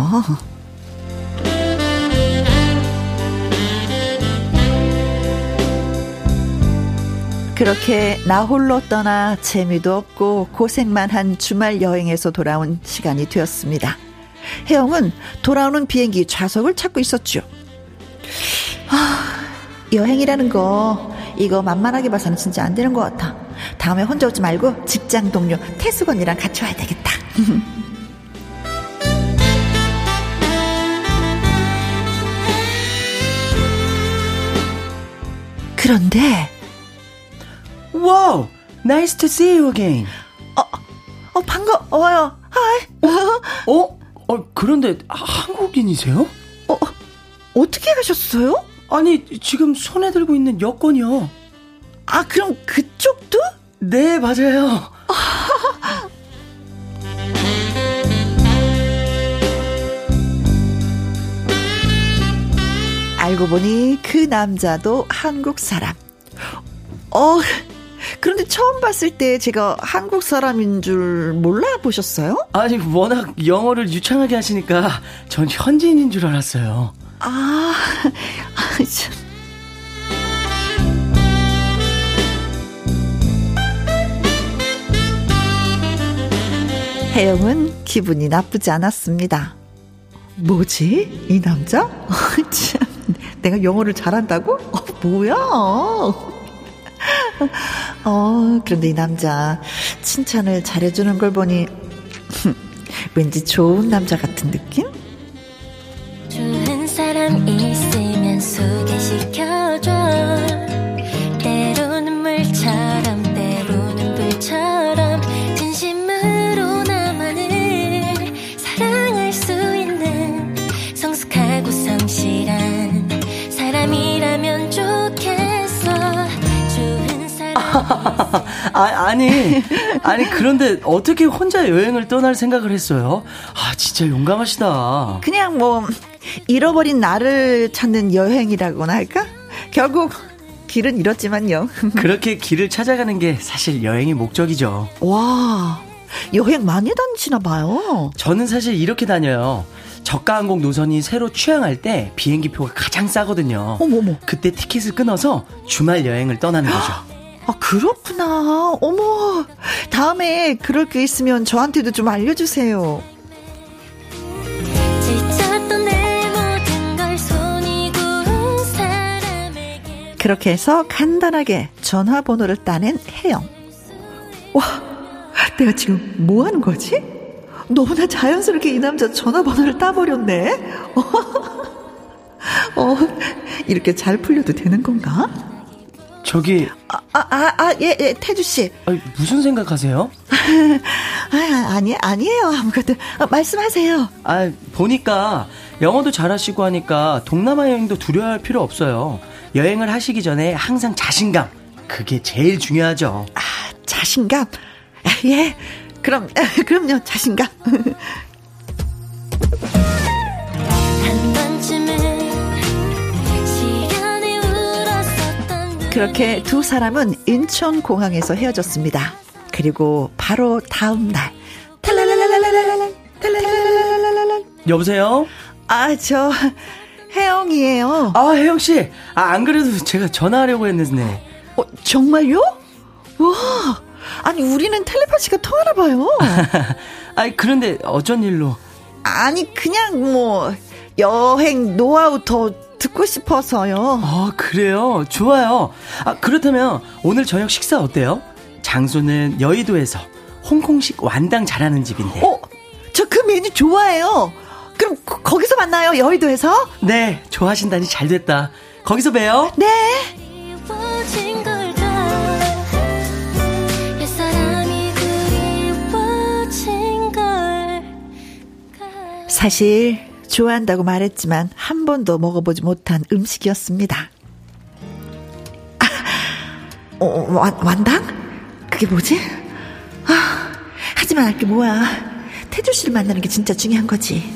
[SPEAKER 1] 그렇게 나 홀로 떠나 재미도 없고 고생만 한 주말 여행에서 돌아온 시간이 되었습니다. 혜영은 돌아오는 비행기 좌석을 찾고 있었죠. 아, 여행이라는 거 이거 만만하게 봐서는 진짜 안 되는 것 같아. 다음에 혼자 오지 말고 직장 동료 태숙 언니랑 같이 와야 되겠다. 그런데
[SPEAKER 2] wow, nice to see you again.
[SPEAKER 1] 어, 어 반가워요. Hi.
[SPEAKER 2] 어? 어, 그런데 한국인이세요?
[SPEAKER 1] 어, 어떻게 아셨어요?
[SPEAKER 2] 아니, 지금 손에 들고 있는 여권이요.
[SPEAKER 1] 아, 그럼 그쪽도?
[SPEAKER 2] 네, 맞아요.
[SPEAKER 1] 알고 보니 그 남자도 한국 사람. 어, 그런데 처음 봤을 때 제가 한국 사람인 줄 몰라 보셨어요?
[SPEAKER 2] 아니, 워낙 영어를 유창하게 하시니까 전 현지인인 줄 알았어요.
[SPEAKER 1] 아, 아 참. 혜영은 기분이 나쁘지 않았습니다. 뭐지? 이 남자? 참, 내가 영어를 잘한다고? 어, 뭐야? 어, 그런데 이 남자 칭찬을 잘해주는 걸 보니 왠지 좋은 남자 같은 느낌? 좋은 사람 있으
[SPEAKER 2] 아, 아니, 아니, 그런데 어떻게 혼자 여행을 떠날 생각을 했어요? 아, 진짜 용감하시다.
[SPEAKER 1] 그냥 뭐, 잃어버린 나를 찾는 여행이라고나 할까? 결국, 길은 잃었지만요.
[SPEAKER 2] 그렇게 길을 찾아가는 게 사실 여행의 목적이죠.
[SPEAKER 1] 와, 여행 많이 다니시나 봐요.
[SPEAKER 2] 저는 사실 이렇게 다녀요. 저가 항공 노선이 새로 취항할 때 비행기표가 가장 싸거든요.
[SPEAKER 1] 어머머.
[SPEAKER 2] 그때 티켓을 끊어서 주말 여행을 떠나는 거죠.
[SPEAKER 1] 아, 그렇구나. 어머. 다음에 그럴 게 있으면 저한테도 좀 알려주세요. 그렇게 해서 간단하게 전화번호를 따낸 혜영. 와, 내가 지금 뭐 하는 거지? 너무나 자연스럽게 이 남자 전화번호를 따버렸네. 어, 이렇게 잘 풀려도 되는 건가?
[SPEAKER 2] 저기
[SPEAKER 1] 아, 아, 아, 아 예, 예, 태주 씨.
[SPEAKER 2] 아니, 무슨 생각하세요?
[SPEAKER 1] 아, 아니, 아니에요. 아무것도. 아, 말씀하세요.
[SPEAKER 2] 아, 보니까 영어도 잘하시고 하니까 동남아 여행도 두려워할 필요 없어요. 여행을 하시기 전에 항상 자신감. 그게 제일 중요하죠.
[SPEAKER 1] 아, 자신감? 아, 예. 그럼, 아, 그럼요, 자신감. 그렇게 두 사람은 인천 공항에서 헤어졌습니다. 그리고 바로 다음 날.
[SPEAKER 2] 여보세요?
[SPEAKER 1] 아, 저 혜영이에요.
[SPEAKER 2] 아, 혜영 씨. 아, 안 그래도 제가 전화하려고 했는데.
[SPEAKER 1] 어, 정말요? 와. 아니, 우리는 텔레파시가 통하나 봐요.
[SPEAKER 2] 아니, 그런데 어쩐 일로?
[SPEAKER 1] 아니, 그냥 뭐 여행 노하우 더 듣고 싶어서요.
[SPEAKER 2] 아, 그래요? 좋아요. 아, 그렇다면 오늘 저녁 식사 어때요? 장소는 여의도에서 홍콩식 완당 잘하는 집인데.
[SPEAKER 1] 어, 저 그 메뉴 좋아해요. 그럼 거, 기서 만나요, 여의도에서?
[SPEAKER 2] 네, 좋아하신다니 잘 됐다. 거기서 봬요.
[SPEAKER 1] 네. 사실 좋아한다고 말했지만 한 번도 먹어보지 못한 음식이었습니다. 아, 어, 완, 완당? 그게 뭐지? 아, 하지만 알게 뭐야. 태주 씨를 만나는 게 진짜 중요한 거지.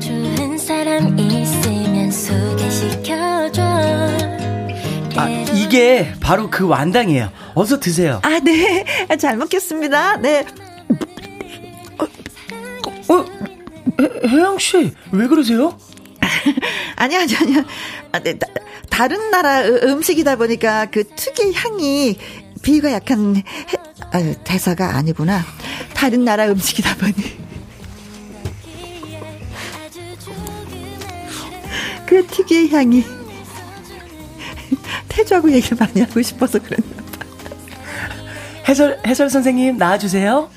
[SPEAKER 1] 좋은 사람 있으면
[SPEAKER 2] 소개시켜줘. 아, 이게 바로 그 완당이에요. 어서 드세요.
[SPEAKER 1] 아, 네. 잘 먹겠습니다. 네.
[SPEAKER 2] 어, 어, 혜영 씨, 왜 그러세요?
[SPEAKER 1] 아니, 아니, 아니야. 아, 네, 다, 다른 나라 음식이다 보니까 그 특유의 향이 비위가 약간 해, 아, 대사가 아니구나. 다른 나라 음식이다 보니. 그 특유의 향이 태주하고 얘기를 많이 하고 싶어서 그랬나 봐.
[SPEAKER 2] 해설, 해설 선생님 나와주세요.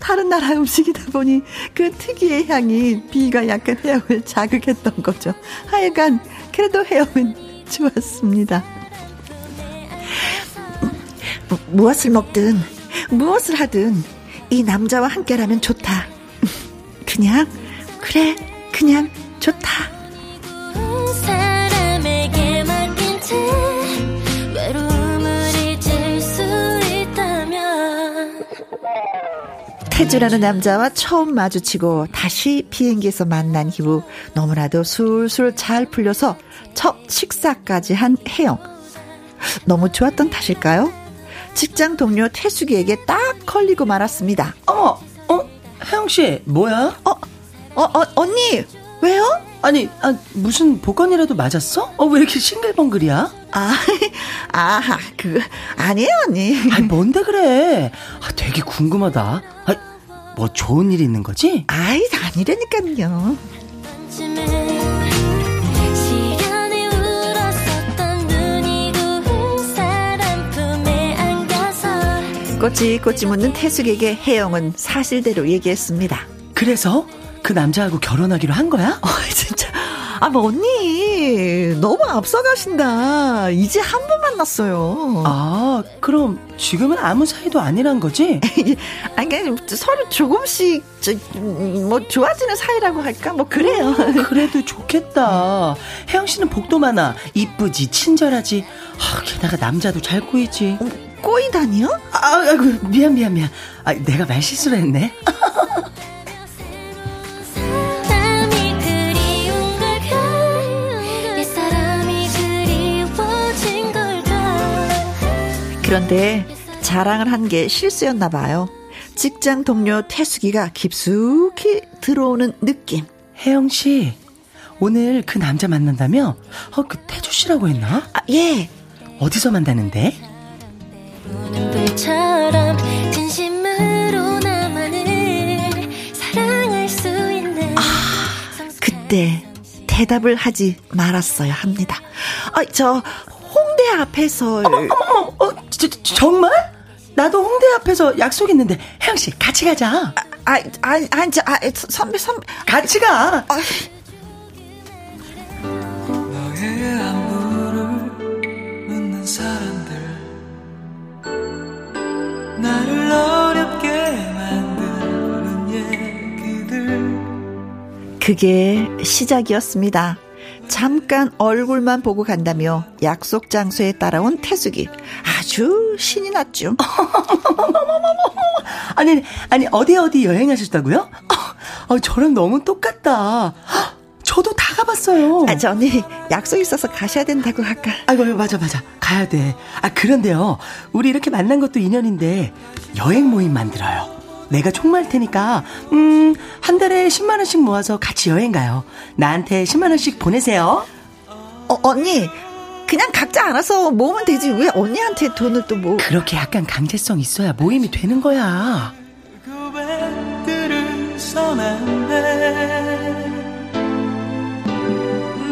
[SPEAKER 1] 다른 나라 음식이다 보니 그 특유의 향이 비가 약간 헤엄을 자극했던 거죠. 하여간 그래도 헤엄은 좋았습니다. 무엇을 먹든 무엇을 하든 이 남자와 함께라면 좋다. 그냥 그래 그냥 좋다. 태주라는 남자와 처음 마주치고 다시 비행기에서 만난 이후 너무나도 술술 잘 풀려서 첫 식사까지 한 혜영. 너무 좋았던 탓일까요? 직장 동료 태숙이에게 딱 걸리고 말았습니다.
[SPEAKER 2] 어머, 어, 혜영 씨, 뭐야?
[SPEAKER 1] 어, 어, 어 언니, 왜요?
[SPEAKER 2] 아니, 아, 무슨 복권이라도 맞았어? 어, 왜 이렇게 싱글벙글이야?
[SPEAKER 1] 아, 아, 그, 아니에요, 언니.
[SPEAKER 2] 아니, 뭔데 그래? 아, 되게 궁금하다. 아, 뭐 좋은 일이 있는 거지?
[SPEAKER 1] 아이, 아니라니까요. 꼬치 꼬치 묻는 태숙에게 혜영은 사실대로 얘기했습니다.
[SPEAKER 2] 그래서 그 남자하고 결혼하기로 한 거야?
[SPEAKER 1] 어, 진짜. 아, 뭐, 언니, 너무 앞서가신다. 이제 한 번 만났어요.
[SPEAKER 2] 아, 그럼 지금은 아무 사이도 아니란 거지?
[SPEAKER 1] 아니, 그냥 서로 조금씩, 저, 뭐, 좋아지는 사이라고 할까? 뭐, 그래요.
[SPEAKER 2] 어, 그래도 좋겠다. 혜영 씨는 복도 많아. 이쁘지, 친절하지. 아, 게다가 남자도 잘 꼬이지. 어,
[SPEAKER 1] 꼬이다니요?
[SPEAKER 2] 아, 아이고, 미안, 미안, 미안. 아, 내가 말 실수를 했네.
[SPEAKER 1] 그런데 자랑을 한 게 실수였나 봐요. 직장 동료 태숙이가 깊숙이 들어오는 느낌.
[SPEAKER 2] 혜영 씨, 오늘 그 남자 만난다며? 어, 그 태주 씨라고 했나?
[SPEAKER 1] 아, 예.
[SPEAKER 2] 어디서 만나는데?
[SPEAKER 1] 아, 그때 대답을 하지 말았어야 합니다. 아, 저 홍대 앞에서
[SPEAKER 2] 어머, 어머, 어머, 어, 저, 저, 정말? 나도 홍대 앞에서 약속 있는데 혜영 씨 같이 가자.
[SPEAKER 1] 아, 아, 아, 아, 저, 아, 선배, 선배,
[SPEAKER 2] 같이 가. 아.
[SPEAKER 3] 너의 안부를 묻는 사람들 나를 어렵게 만드는 얘기들
[SPEAKER 1] 그게 시작이었습니다. 잠깐 얼굴만 보고 간다며 약속 장소에 따라온 태숙이 아주 신이 났죠.
[SPEAKER 2] 아니 아니 어디 어디 여행하셨다고요? 어, 저랑 너무 똑같다. 저도 다 가봤어요.
[SPEAKER 1] 아, 저 언니 약속 있어서 가셔야 된다고 할까?
[SPEAKER 2] 아이고 맞아 맞아 가야 돼. 아 그런데요 우리 이렇게 만난 것도 인연인데 여행 모임 만들어요. 내가 총말 테니까 음, 한 달에 10만 원씩 모아서 같이 여행 가요. 나한테 10만 원씩 보내세요.
[SPEAKER 1] 어, 언니 그냥 각자 알아서 모으면 되지 왜 언니한테 돈을 또 뭐?
[SPEAKER 2] 그렇게 약간 강제성 있어야 모임이 되는 거야.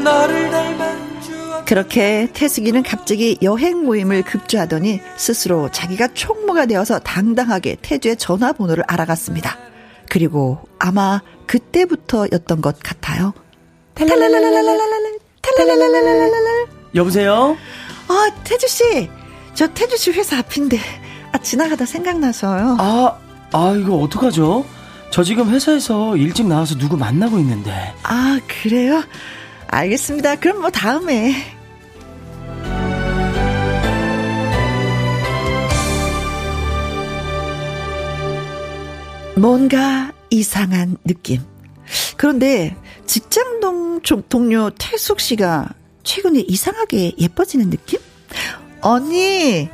[SPEAKER 1] 너를 닮아 그렇게 태숙이는 갑자기 여행 모임을 급조하더니 스스로 자기가 총무가 되어서 당당하게 태주의 전화번호를 알아갔습니다. 그리고 아마 그때부터였던 것 같아요.
[SPEAKER 2] 여보세요?
[SPEAKER 1] 아, 태주씨. 저 태주씨 회사 앞인데. 아, 지나가다 생각나서요.
[SPEAKER 2] 아, 아, 이거 어떡하죠? 저 지금 회사에서 일찍 나와서 누구 만나고 있는데.
[SPEAKER 1] 아, 그래요? 알겠습니다. 그럼 뭐 다음에. 뭔가 이상한 느낌. 그런데 직장 동, 동료 태숙 씨가 최근에 이상하게 예뻐지는 느낌? 언니,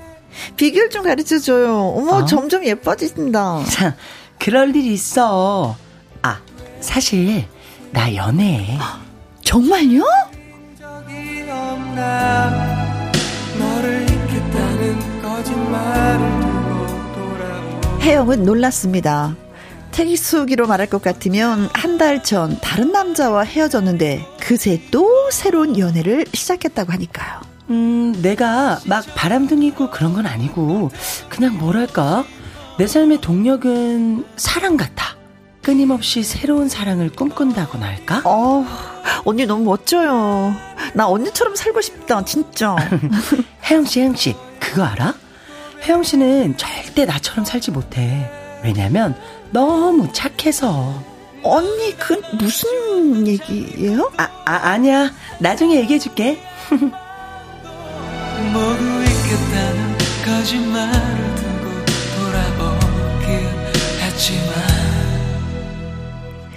[SPEAKER 1] 비결 좀 가르쳐 줘요. 어머, 어? 점점 예뻐지신다.
[SPEAKER 2] 참, 그럴 일이 있어. 아, 사실, 나 연애해.
[SPEAKER 1] 정말요? 혜영은 놀랐습니다. 태기수기로 말할 것 같으면 한 달 전 다른 남자와 헤어졌는데 그새 또 새로운 연애를 시작했다고 하니까요.
[SPEAKER 2] 음, 내가 막 바람둥이고 그런 건 아니고, 그냥 뭐랄까, 내 삶의 동력은 사랑 같아. 끊임없이 새로운 사랑을 꿈꾼다고나 할까?
[SPEAKER 1] 어, 언니 너무 멋져요. 나 언니처럼 살고 싶다, 진짜.
[SPEAKER 2] 혜영 씨, 혜영 씨, 그거 알아? 혜영 씨는 절대 나처럼 살지 못해. 왜냐면, 너무 착해서.
[SPEAKER 1] 언니, 그 무슨 얘기예요?
[SPEAKER 2] 아, 아 아니야. 나중에 얘기해줄게.
[SPEAKER 3] 모두 있겠다는 거짓말을 두고 돌아오긴 했지만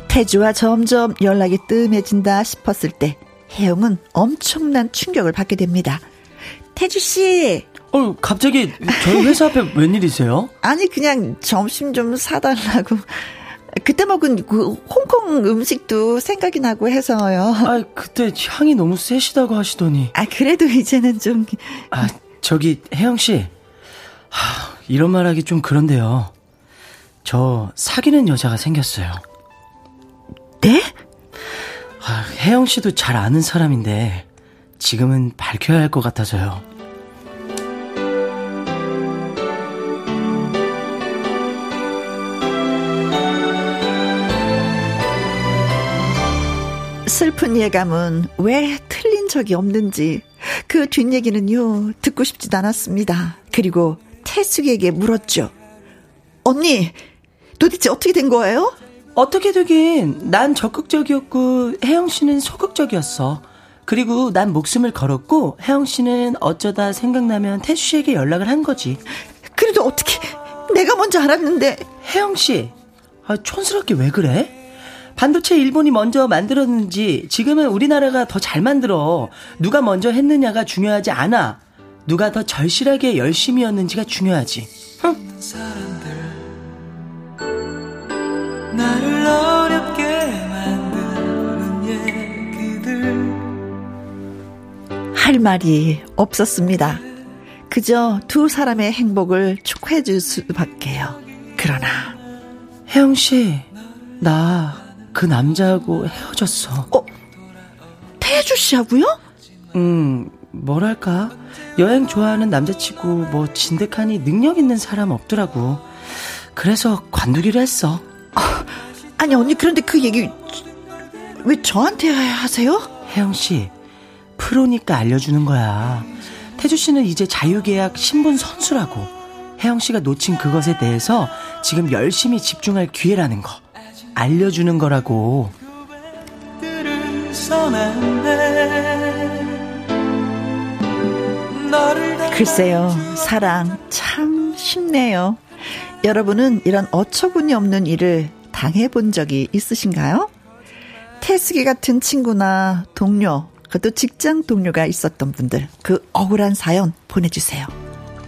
[SPEAKER 1] 태주와 점점 연락이 뜸해진다 싶었을 때 혜영은 엄청난 충격을 받게 됩니다. 태주 씨.
[SPEAKER 2] 어, 갑자기 저희 회사 앞에 웬일이세요?
[SPEAKER 1] 아니 그냥 점심 좀 사달라고. 그때 먹은 그 홍콩 음식도 생각이 나고 해서요.
[SPEAKER 2] 아, 그때 향이 너무 세시다고 하시더니.
[SPEAKER 1] 아, 그래도 이제는 좀.
[SPEAKER 2] 아, 저기 혜영 씨. 하, 이런 말 하기 좀 그런데요. 저 사귀는 여자가 생겼어요.
[SPEAKER 1] 네?
[SPEAKER 2] 아, 혜영 씨도 잘 아는 사람인데 지금은 밝혀야 할 것 같아서요.
[SPEAKER 1] 슬픈 예감은 왜 틀린 적이 없는지 그 뒷얘기는요 듣고 싶지도 않았습니다. 그리고 태숙에게 물었죠. 언니 도대체 어떻게 된 거예요?
[SPEAKER 2] 어떻게 되긴 난 적극적이었고 혜영 씨는 소극적이었어. 그리고 난 목숨을 걸었고 혜영 씨는 어쩌다 생각나면 태수 씨에게 연락을 한 거지.
[SPEAKER 1] 그래도 어떻게 내가 먼저 알았는데
[SPEAKER 2] 혜영 씨, 아, 촌스럽게 왜 그래? 반도체 일본이 먼저 만들었는지 지금은 우리나라가 더 잘 만들어. 누가 먼저 했느냐가 중요하지 않아. 누가 더 절실하게 열심히였는지가 중요하지.
[SPEAKER 1] 얘기들 할 말이 없었습니다. 그저 두 사람의 행복을 축하해 줄 수밖에요. 그러나
[SPEAKER 2] 혜영 씨, 나 그 남자하고 헤어졌어.
[SPEAKER 1] 어? 태주 씨하고요?
[SPEAKER 2] 음, 뭐랄까 여행 좋아하는 남자치고 뭐 진득하니 능력 있는 사람 없더라고. 그래서 관두기로 했어.
[SPEAKER 1] 아니 언니 그런데 그 얘기 왜 저한테 하세요?
[SPEAKER 2] 혜영 씨 프로니까 알려주는 거야. 태주 씨는 이제 자유계약 신분 선수라고. 혜영 씨가 놓친 그것에 대해서 지금 열심히 집중할 기회라는 거. 알려주는 거라고.
[SPEAKER 1] 글쎄요, 사랑 참 쉽네요. 여러분은 이런 어처구니 없는 일을 당해본 적이 있으신가요? 태숙이 같은 친구나 동료, 그것도 직장 동료가 있었던 분들, 그 억울한 사연 보내주세요.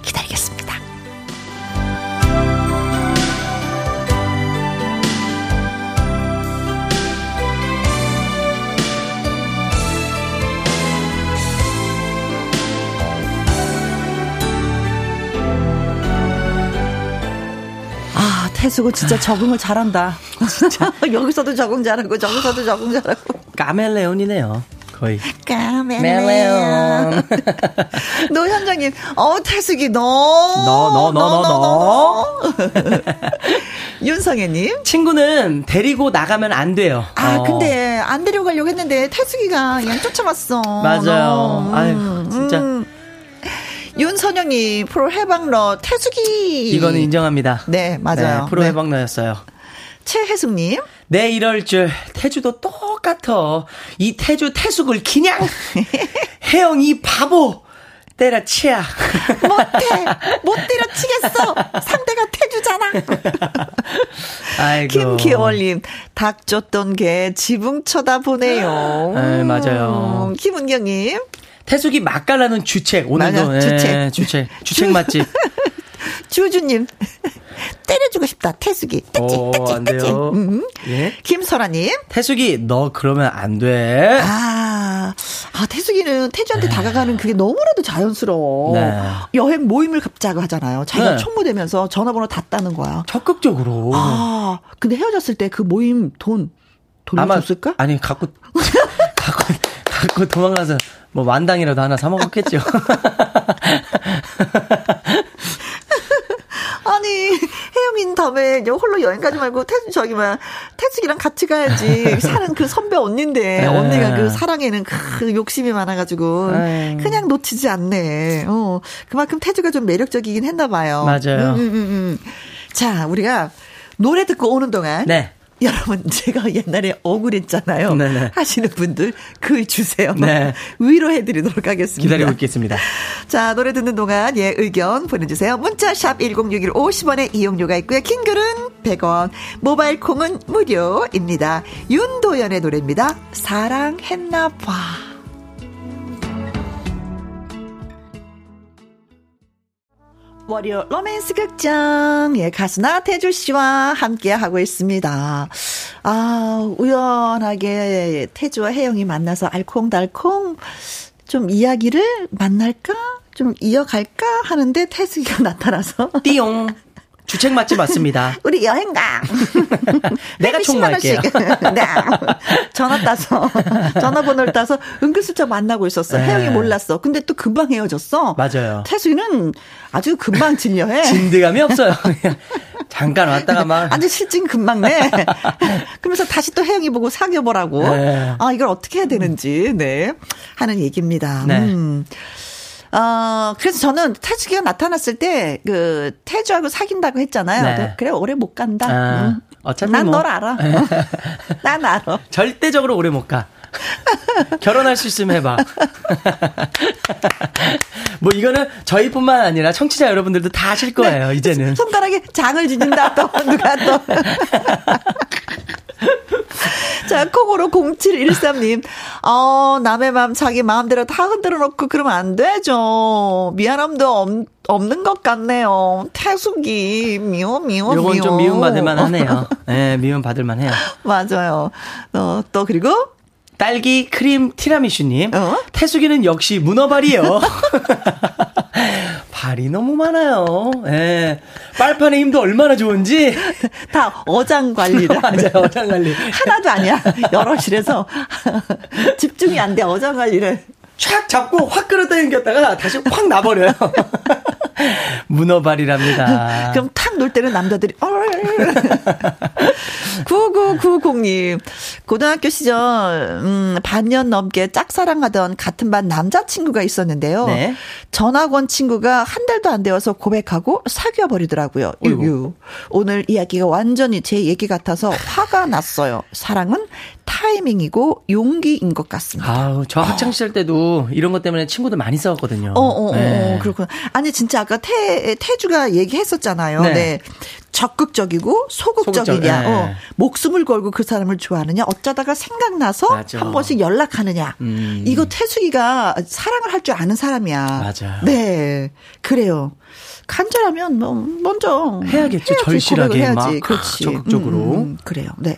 [SPEAKER 1] 기다리겠습니다. 태수고 진짜 적응을 잘한다. 진짜 여기서도 적응 잘하고 저기서도 적응 잘하고.
[SPEAKER 2] 까멜레온이네요. 거의.
[SPEAKER 1] 까멜레온. 노현정님, 어, 태숙이 너.
[SPEAKER 2] 너, 너, 너, 너, 너.
[SPEAKER 1] 윤성애님.
[SPEAKER 2] 친구는 데리고 나가면 안 돼요.
[SPEAKER 1] 아, 어. 근데 안 데려가려고 했는데 태숙이가 그냥 쫓아왔어.
[SPEAKER 2] 맞아요. 아유, 진짜. 음.
[SPEAKER 1] 윤선영님 프로 해방러 태숙이
[SPEAKER 2] 이거는 인정합니다.
[SPEAKER 1] 네 맞아요.
[SPEAKER 2] 네, 프로
[SPEAKER 1] 네.
[SPEAKER 2] 해방러였어요.
[SPEAKER 1] 최혜숙님
[SPEAKER 2] 네 이럴 줄 태주도 똑같아. 이 태주 태숙을 그냥 혜영 이 바보. 때려치야.
[SPEAKER 1] 못해. 못 때려치겠어. 상대가 태주잖아.
[SPEAKER 2] 아이고.
[SPEAKER 1] 김기월님, 닭 쫓던 개 지붕 쳐다보네요.
[SPEAKER 2] 네, 맞아요.
[SPEAKER 1] 김은경님.
[SPEAKER 2] 태숙이 맛깔나는 주책. 오늘도 맞아, 주책. 예, 주책. 주책 맛집.
[SPEAKER 1] 주주님. 때려주고 싶다. 태숙이. 뜨지,
[SPEAKER 2] 안 뜨지. 음.
[SPEAKER 1] 예? 김설아님.
[SPEAKER 2] 태숙이, 너 그러면 안 돼.
[SPEAKER 1] 아, 아, 태숙이는 태주한테 네. 다가가는 그게 너무나도 자연스러워. 네. 여행 모임을 갑자기 하잖아요. 자기가 네. 총무되면서 전화번호 다 따는 거야.
[SPEAKER 2] 적극적으로.
[SPEAKER 1] 아, 근데 헤어졌을 때 그 모임 돈 돌려줬을까?
[SPEAKER 2] 아마, 아니, 갖고, 갖고, 갖고 도망가서 뭐 만당이라도 하나 사 먹었겠죠.
[SPEAKER 1] 아니 혜영이는 다음에 홀로 여행 가지 말고 태수 저기 막 태숙이랑 같이 가야지. 사는 그 선배 언니인데 네. 언니가 그 사랑에는 그 욕심이 많아가지고. 네. 그냥 놓치지 않네. 어 그만큼 태주가 좀 매력적이긴 했나 봐요.
[SPEAKER 2] 맞아요. 음, 음, 음,
[SPEAKER 1] 음. 자 우리가 노래 듣고 오는 동안 네. 여러분 제가 옛날에 억울했잖아요. 네네. 하시는 분들 글 주세요. 네. 위로해드리도록 하겠습니다.
[SPEAKER 2] 기다리고 있겠습니다.
[SPEAKER 1] 자 노래 듣는 동안 예 의견 보내주세요. 문자샵 1061 50원의 이용료가 있고요. 킹글은 100원 모바일 콩은 무료입니다. 윤도현의 노래입니다. 사랑했나 봐. 월요 로맨스 극장, 예, 가수 나태주 씨와 함께 하고 있습니다. 아, 우연하게 태주와 혜영이 만나서 알콩달콩 좀 이야기를 만날까? 좀 이어갈까? 하는데 태숙이가 나타나서.
[SPEAKER 2] 띠용. 주책 맛집 맞습니다.
[SPEAKER 1] 우리 여행 가.
[SPEAKER 2] 내가 총무할게요. 네.
[SPEAKER 1] 전화 따서 전화번호를 따서 은근슬쩍 만나고 있었어. 네. 혜영이 몰랐어. 근데 또 금방 헤어졌어.
[SPEAKER 2] 맞아요.
[SPEAKER 1] 태수이는 아주 금방 진려해.
[SPEAKER 2] 진드감이 없어요. 잠깐 왔다가 막
[SPEAKER 1] 아주 실증 금방 내. 그러면서 다시 또 혜영이 보고 사귀어 보라고. 네. 아 이걸 어떻게 해야 되는지 네 하는 얘기입니다. 네. 음. 어, 그래서 저는 태주기가 나타났을 때, 그, 태주하고 사귄다고 했잖아요. 네. 그래, 오래 못 간다. 아, 응. 어차피 난널 뭐. 알아. 난 알아.
[SPEAKER 2] 절대적으로 오래 못 가. 결혼할 수 있으면 해봐. 뭐 이거는 저희뿐만 아니라 청취자 여러분들도 다 아실 거예요. 네. 이제는
[SPEAKER 1] 손가락에 장을 지닌다 또 누가 또. 자, 콩으로 0713님. 어, 남의 마음 자기 마음대로 다 흔들어 놓고 그러면 안 되죠. 미안함도 없, 없는 것 같네요. 태숙이, 미워, 미워,
[SPEAKER 2] 미워. 좀 미움받을만 하네요. 네, 미움받을만 해요.
[SPEAKER 1] 맞아요. 어, 또, 그리고
[SPEAKER 2] 딸기 크림 티라미슈님. 어? 태숙이는 역시 문어발이에요. 발이 너무 많아요. 예. 빨판의 힘도 얼마나 좋은지.
[SPEAKER 1] 다 어장 관리를.
[SPEAKER 2] 맞아요, 어장 관리.
[SPEAKER 1] 하나도 아니야. 여럿이라서 집중이 안 돼, 어장 관리를.
[SPEAKER 2] 촥 잡고 확 끌어당겼다가 다시 확 나버려요. 문어발이랍니다.
[SPEAKER 1] 그럼 탁 놀 때는 남자들이, 9990님, 고등학교 시절, 음, 반년 넘게 짝사랑하던 같은 반 남자친구가 있었는데요. 네. 전학 원 친구가 한 달도 안 되어서 고백하고 사귀어 버리더라고요. 유유. 오늘 이야기가 완전히 제 얘기 같아서 화가 났어요. 사랑은 타이밍이고 용기인 것 같습니다.
[SPEAKER 2] 아우, 저 학창 시절 때도 이런 것 때문에 친구들 많이 싸웠거든요.
[SPEAKER 1] 어, 어, 어 네. 어, 그렇구나. 아니 진짜 아까 태 태주가 얘기했었잖아요. 네. 네. 적극적이고 소극적이냐, 소극적, 네. 어, 목숨을 걸고 그 사람을 좋아하느냐, 어쩌다가 생각나서 맞아. 한 번씩 연락하느냐. 음. 이거 태숙이가 사랑을 할 줄 아는 사람이야.
[SPEAKER 2] 맞아.
[SPEAKER 1] 네, 그래요. 간절하면 뭐 먼저
[SPEAKER 2] 해야겠죠. 해야지, 절실하게 해야지. 막 그렇지. 적극적으로. 음,
[SPEAKER 1] 음, 그래요. 네.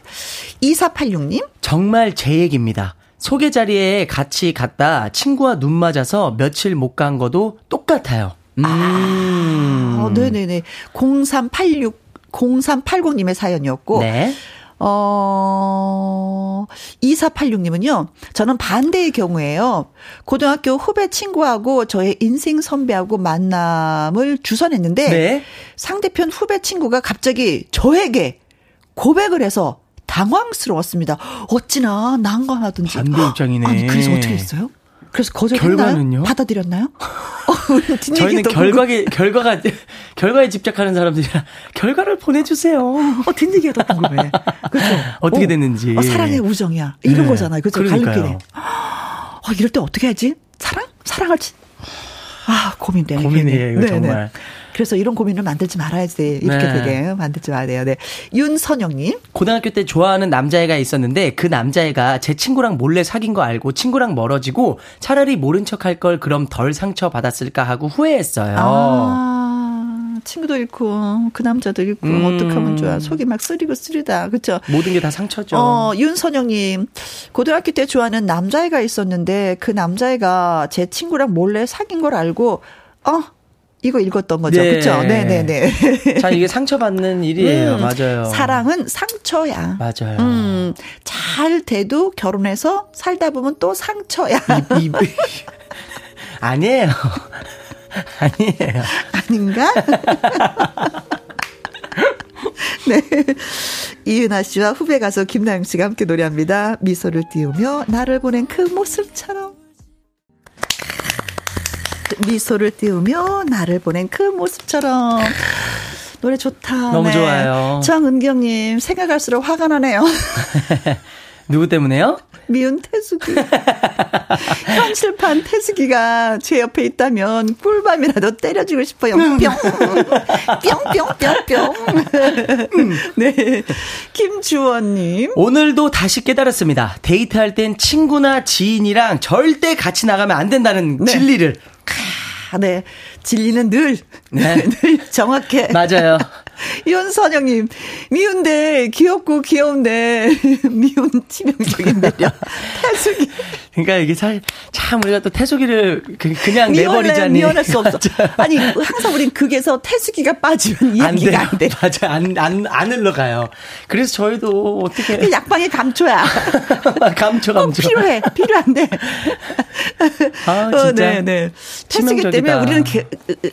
[SPEAKER 1] 2486님.
[SPEAKER 2] 정말 제 얘기입니다. 소개 자리에 같이 갔다 친구와 눈 맞아서 며칠 못 간 거도 똑같아요. 음.
[SPEAKER 1] 아, 네네네. 0386 0380님의 사연이었고. 네. 어, 2486님은요, 저는 반대의 경우에요. 고등학교 후배 친구하고 저의 인생 선배하고 만남을 주선했는데, 네. 상대편 후배 친구가 갑자기 저에게 고백을 해서 당황스러웠습니다. 어찌나 난감하든지.
[SPEAKER 2] 반대 입장이네.
[SPEAKER 1] 아니, 그래서 어떻게 했어요? 그래서 거절했나요? 받아들였나요?
[SPEAKER 2] 어, 저희는 결과에 결과가 결과에 집착하는 사람들이라 결과를 보내주세요.
[SPEAKER 1] 어, 뒷얘기가 더 궁금해. 그렇죠.
[SPEAKER 2] 어떻게 어, 됐는지.
[SPEAKER 1] 어, 사랑의 우정이야. 이런 네. 거잖아요. 그렇죠. 갈림길에. 어, 이럴 때 어떻게 하지? 사랑? 사랑할지? 아, 고민되네.
[SPEAKER 2] 고민이에요, 이거 네, 정말. 네.
[SPEAKER 1] 그래서 이런 고민을 만들지 말아야지. 이렇게 네. 되게 만들지 말아야 돼. 윤선영님.
[SPEAKER 2] 고등학교 때 좋아하는 남자애가 있었는데 그 남자애가 제 친구랑 몰래 사귄 거 알고 친구랑 멀어지고 차라리 모른 척 할 걸 그럼 덜 상처 받았을까 하고 후회했어요.
[SPEAKER 1] 아. 친구도 잃고 그 남자도 잃고 음. 어떡하면 좋아 속이 막 쓰리고 쓰리다 그렇죠
[SPEAKER 2] 모든 게 다 상처죠
[SPEAKER 1] 어 윤선영님 고등학교 때 좋아하는 남자애가 있었는데 그 남자애가 제 친구랑 몰래 사귄 걸 알고 어 이거 읽었던 거죠. 네. 그렇죠? 네, 네, 네.
[SPEAKER 2] 자, 이게 상처받는 일이에요. 음, 맞아요.
[SPEAKER 1] 사랑은 상처야.
[SPEAKER 2] 맞아요.
[SPEAKER 1] 음, 잘 돼도 결혼해서 살다 보면 또 상처야. 이, 이,
[SPEAKER 2] 아니에요. 아니에요.
[SPEAKER 1] 아닌가? 네. 이은하 씨와 후배 가수 김나영 씨가 함께 노래합니다. 미소를 띄우며 나를 보낸 그 모습처럼. 미소를 띄우며 나를 보낸 그 모습처럼. 노래 좋다.
[SPEAKER 2] 너무 네. 좋아요.
[SPEAKER 1] 정은경님, 생각할수록 화가 나네요.
[SPEAKER 2] 누구 때문에요?
[SPEAKER 1] 미운 태숙이. 현실판 태숙이가 제 옆에 있다면 꿀밤이라도 때려주고 싶어요. 뿅. 뿅뿅뿅뿅. 네. 김주원님.
[SPEAKER 2] 오늘도 다시 깨달았습니다. 데이트할 땐 친구나 지인이랑 절대 같이 나가면 안 된다는 네. 진리를.
[SPEAKER 1] 아, 네. 진리는 늘, 네. 늘 정확해.
[SPEAKER 2] 맞아요.
[SPEAKER 1] 윤선영님, 미운데, 귀엽고 귀여운데, 미운 치명적인 매력. 태숙이.
[SPEAKER 2] 그러니까 이게 살, 참 우리가 또 태숙이를 그, 냥 내버리자니.
[SPEAKER 1] 미워할 수 없어. 아니, 항상 우린 극에서 태숙이가 빠지면 이야기가 안, 안 돼.
[SPEAKER 2] 맞아. 안, 안, 안 흘러가요. 그래서 저희도 어떻게.
[SPEAKER 1] 그 약방의 감초야.
[SPEAKER 2] 감초, 감초.
[SPEAKER 1] 필요해. 필요한데.
[SPEAKER 2] 아, 진짜. 어, 네, 네.
[SPEAKER 1] 태숙이 때문에 우리는 게,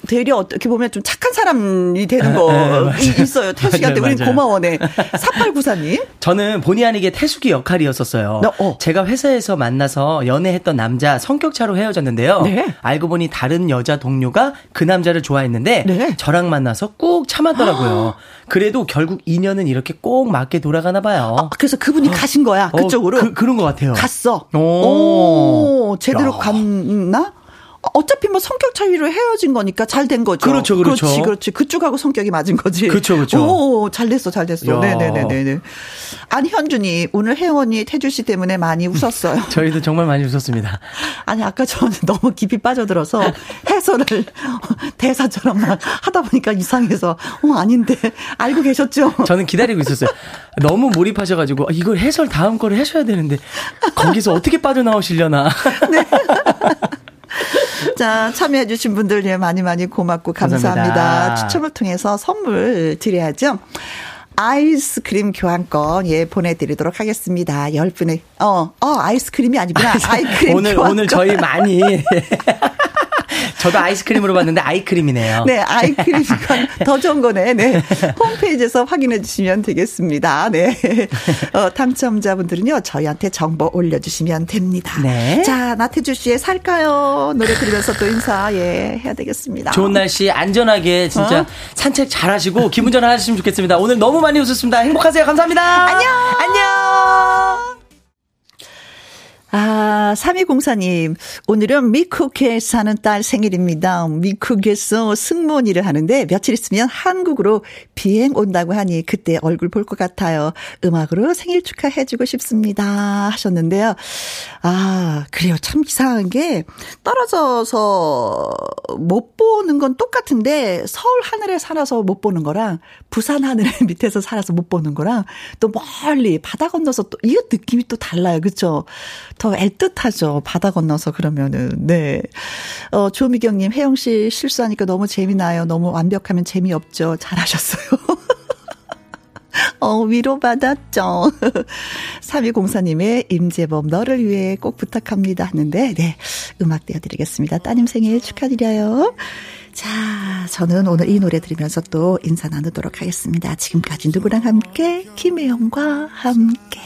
[SPEAKER 1] 되려 어떻게 보면 좀 착한 사람이 되는 거 아, 있어요. 태숙이한테 우리 고마워네. 4894님.
[SPEAKER 2] 저는 본의 아니게 태숙이 역할이었었어요. 어, 어. 제가 회사에서 만나서 연애했던 남자 성격차로 헤어졌는데요. 네. 알고 보니 다른 여자 동료가 그 남자를 좋아했는데 네. 저랑 만나서 꾹 참았더라고요. 그래도 결국 인연은 이렇게 꼭 맞게 돌아가나 봐요. 아,
[SPEAKER 1] 그래서 그분이 어. 가신 거야. 어, 그쪽으로.
[SPEAKER 2] 그, 그런 것 같아요.
[SPEAKER 1] 갔어. 오, 오 제대로 야. 갔나? 어차피 뭐 성격 차이로 헤어진 거니까 잘 된 거죠.
[SPEAKER 2] 그렇죠, 그렇죠.
[SPEAKER 1] 그렇지, 그렇지. 그쪽하고 성격이 맞은 거지.
[SPEAKER 2] 그렇죠, 그렇죠.
[SPEAKER 1] 오, 잘 됐어, 잘 됐어. 네네네네. 안현준이 오늘 혜원이 태주 씨 때문에 많이 웃었어요.
[SPEAKER 2] 저희도 정말 많이 웃었습니다.
[SPEAKER 1] 아니, 아까 저는 너무 깊이 빠져들어서 해설을 대사처럼 막 하다 보니까 이상해서, 어, 아닌데. 알고 계셨죠?
[SPEAKER 2] 저는 기다리고 있었어요. 너무 몰입하셔가지고, 아, 이걸 해설 다음 거를 해셔야 되는데, 거기서 어떻게 빠져나오시려나. 네.
[SPEAKER 1] 자, 참여해주신 분들 예, 많이 많이 고맙고 감사합니다. 감사합니다. 추첨을 통해서 선물 드려야죠. 아이스크림 교환권 예 보내드리도록 하겠습니다. 10분의 어, 어 아이스크림이 아니구나. 아이스크림
[SPEAKER 2] 오늘 교환권. 오늘 저희 많이 저도 아이스크림으로 봤는데 아이크림이네요.
[SPEAKER 1] 네, 아이크림 더 좋은 거네. 네. 홈페이지에서 확인해 주시면 되겠습니다. 네. 어, 당첨자분들은요, 저희한테 정보 올려주시면 됩니다. 네. 자, 나태주 씨의 살까요? 노래 들으면서 또 인사, 예, 해야 되겠습니다.
[SPEAKER 2] 좋은 날씨 안전하게 진짜 어? 산책 잘 하시고 기분 전환 하시면 좋겠습니다. 오늘 너무 많이 웃었습니다. 행복하세요. 감사합니다.
[SPEAKER 1] 안녕!
[SPEAKER 2] 안녕!
[SPEAKER 1] 아, 3204님, 오늘은 미국에 사는 딸 생일입니다. 미국에서 승무원일을 하는데 며칠 있으면 한국으로 비행 온다고 하니 그때 얼굴 볼 것 같아요. 음악으로 생일 축하해주고 싶습니다. 하셨는데요. 아, 그래요. 참 이상한 게 떨어져서 못 보는 건 똑같은데 서울 하늘에 살아서 못 보는 거랑 부산 하늘 밑에서 살아서 못 보는 거랑 또 멀리 바다 건너서 또 이거 느낌이 또 달라요. 그렇죠? 더 애틋하죠. 바다 건너서 그러면은. 네. 어, 조미경님, 혜영씨 실수하니까 너무 재미나요. 너무 완벽하면 재미없죠. 잘하셨어요. 어, 위로받았죠. 3204님의 임재범, 너를 위해 꼭 부탁합니다. 하는데, 네. 음악 띄워드리겠습니다. 따님 생일 축하드려요. 자, 저는 오늘 이 노래 들으면서 또 인사 나누도록 하겠습니다. 지금까지 누구랑 함께? 김혜영과 함께.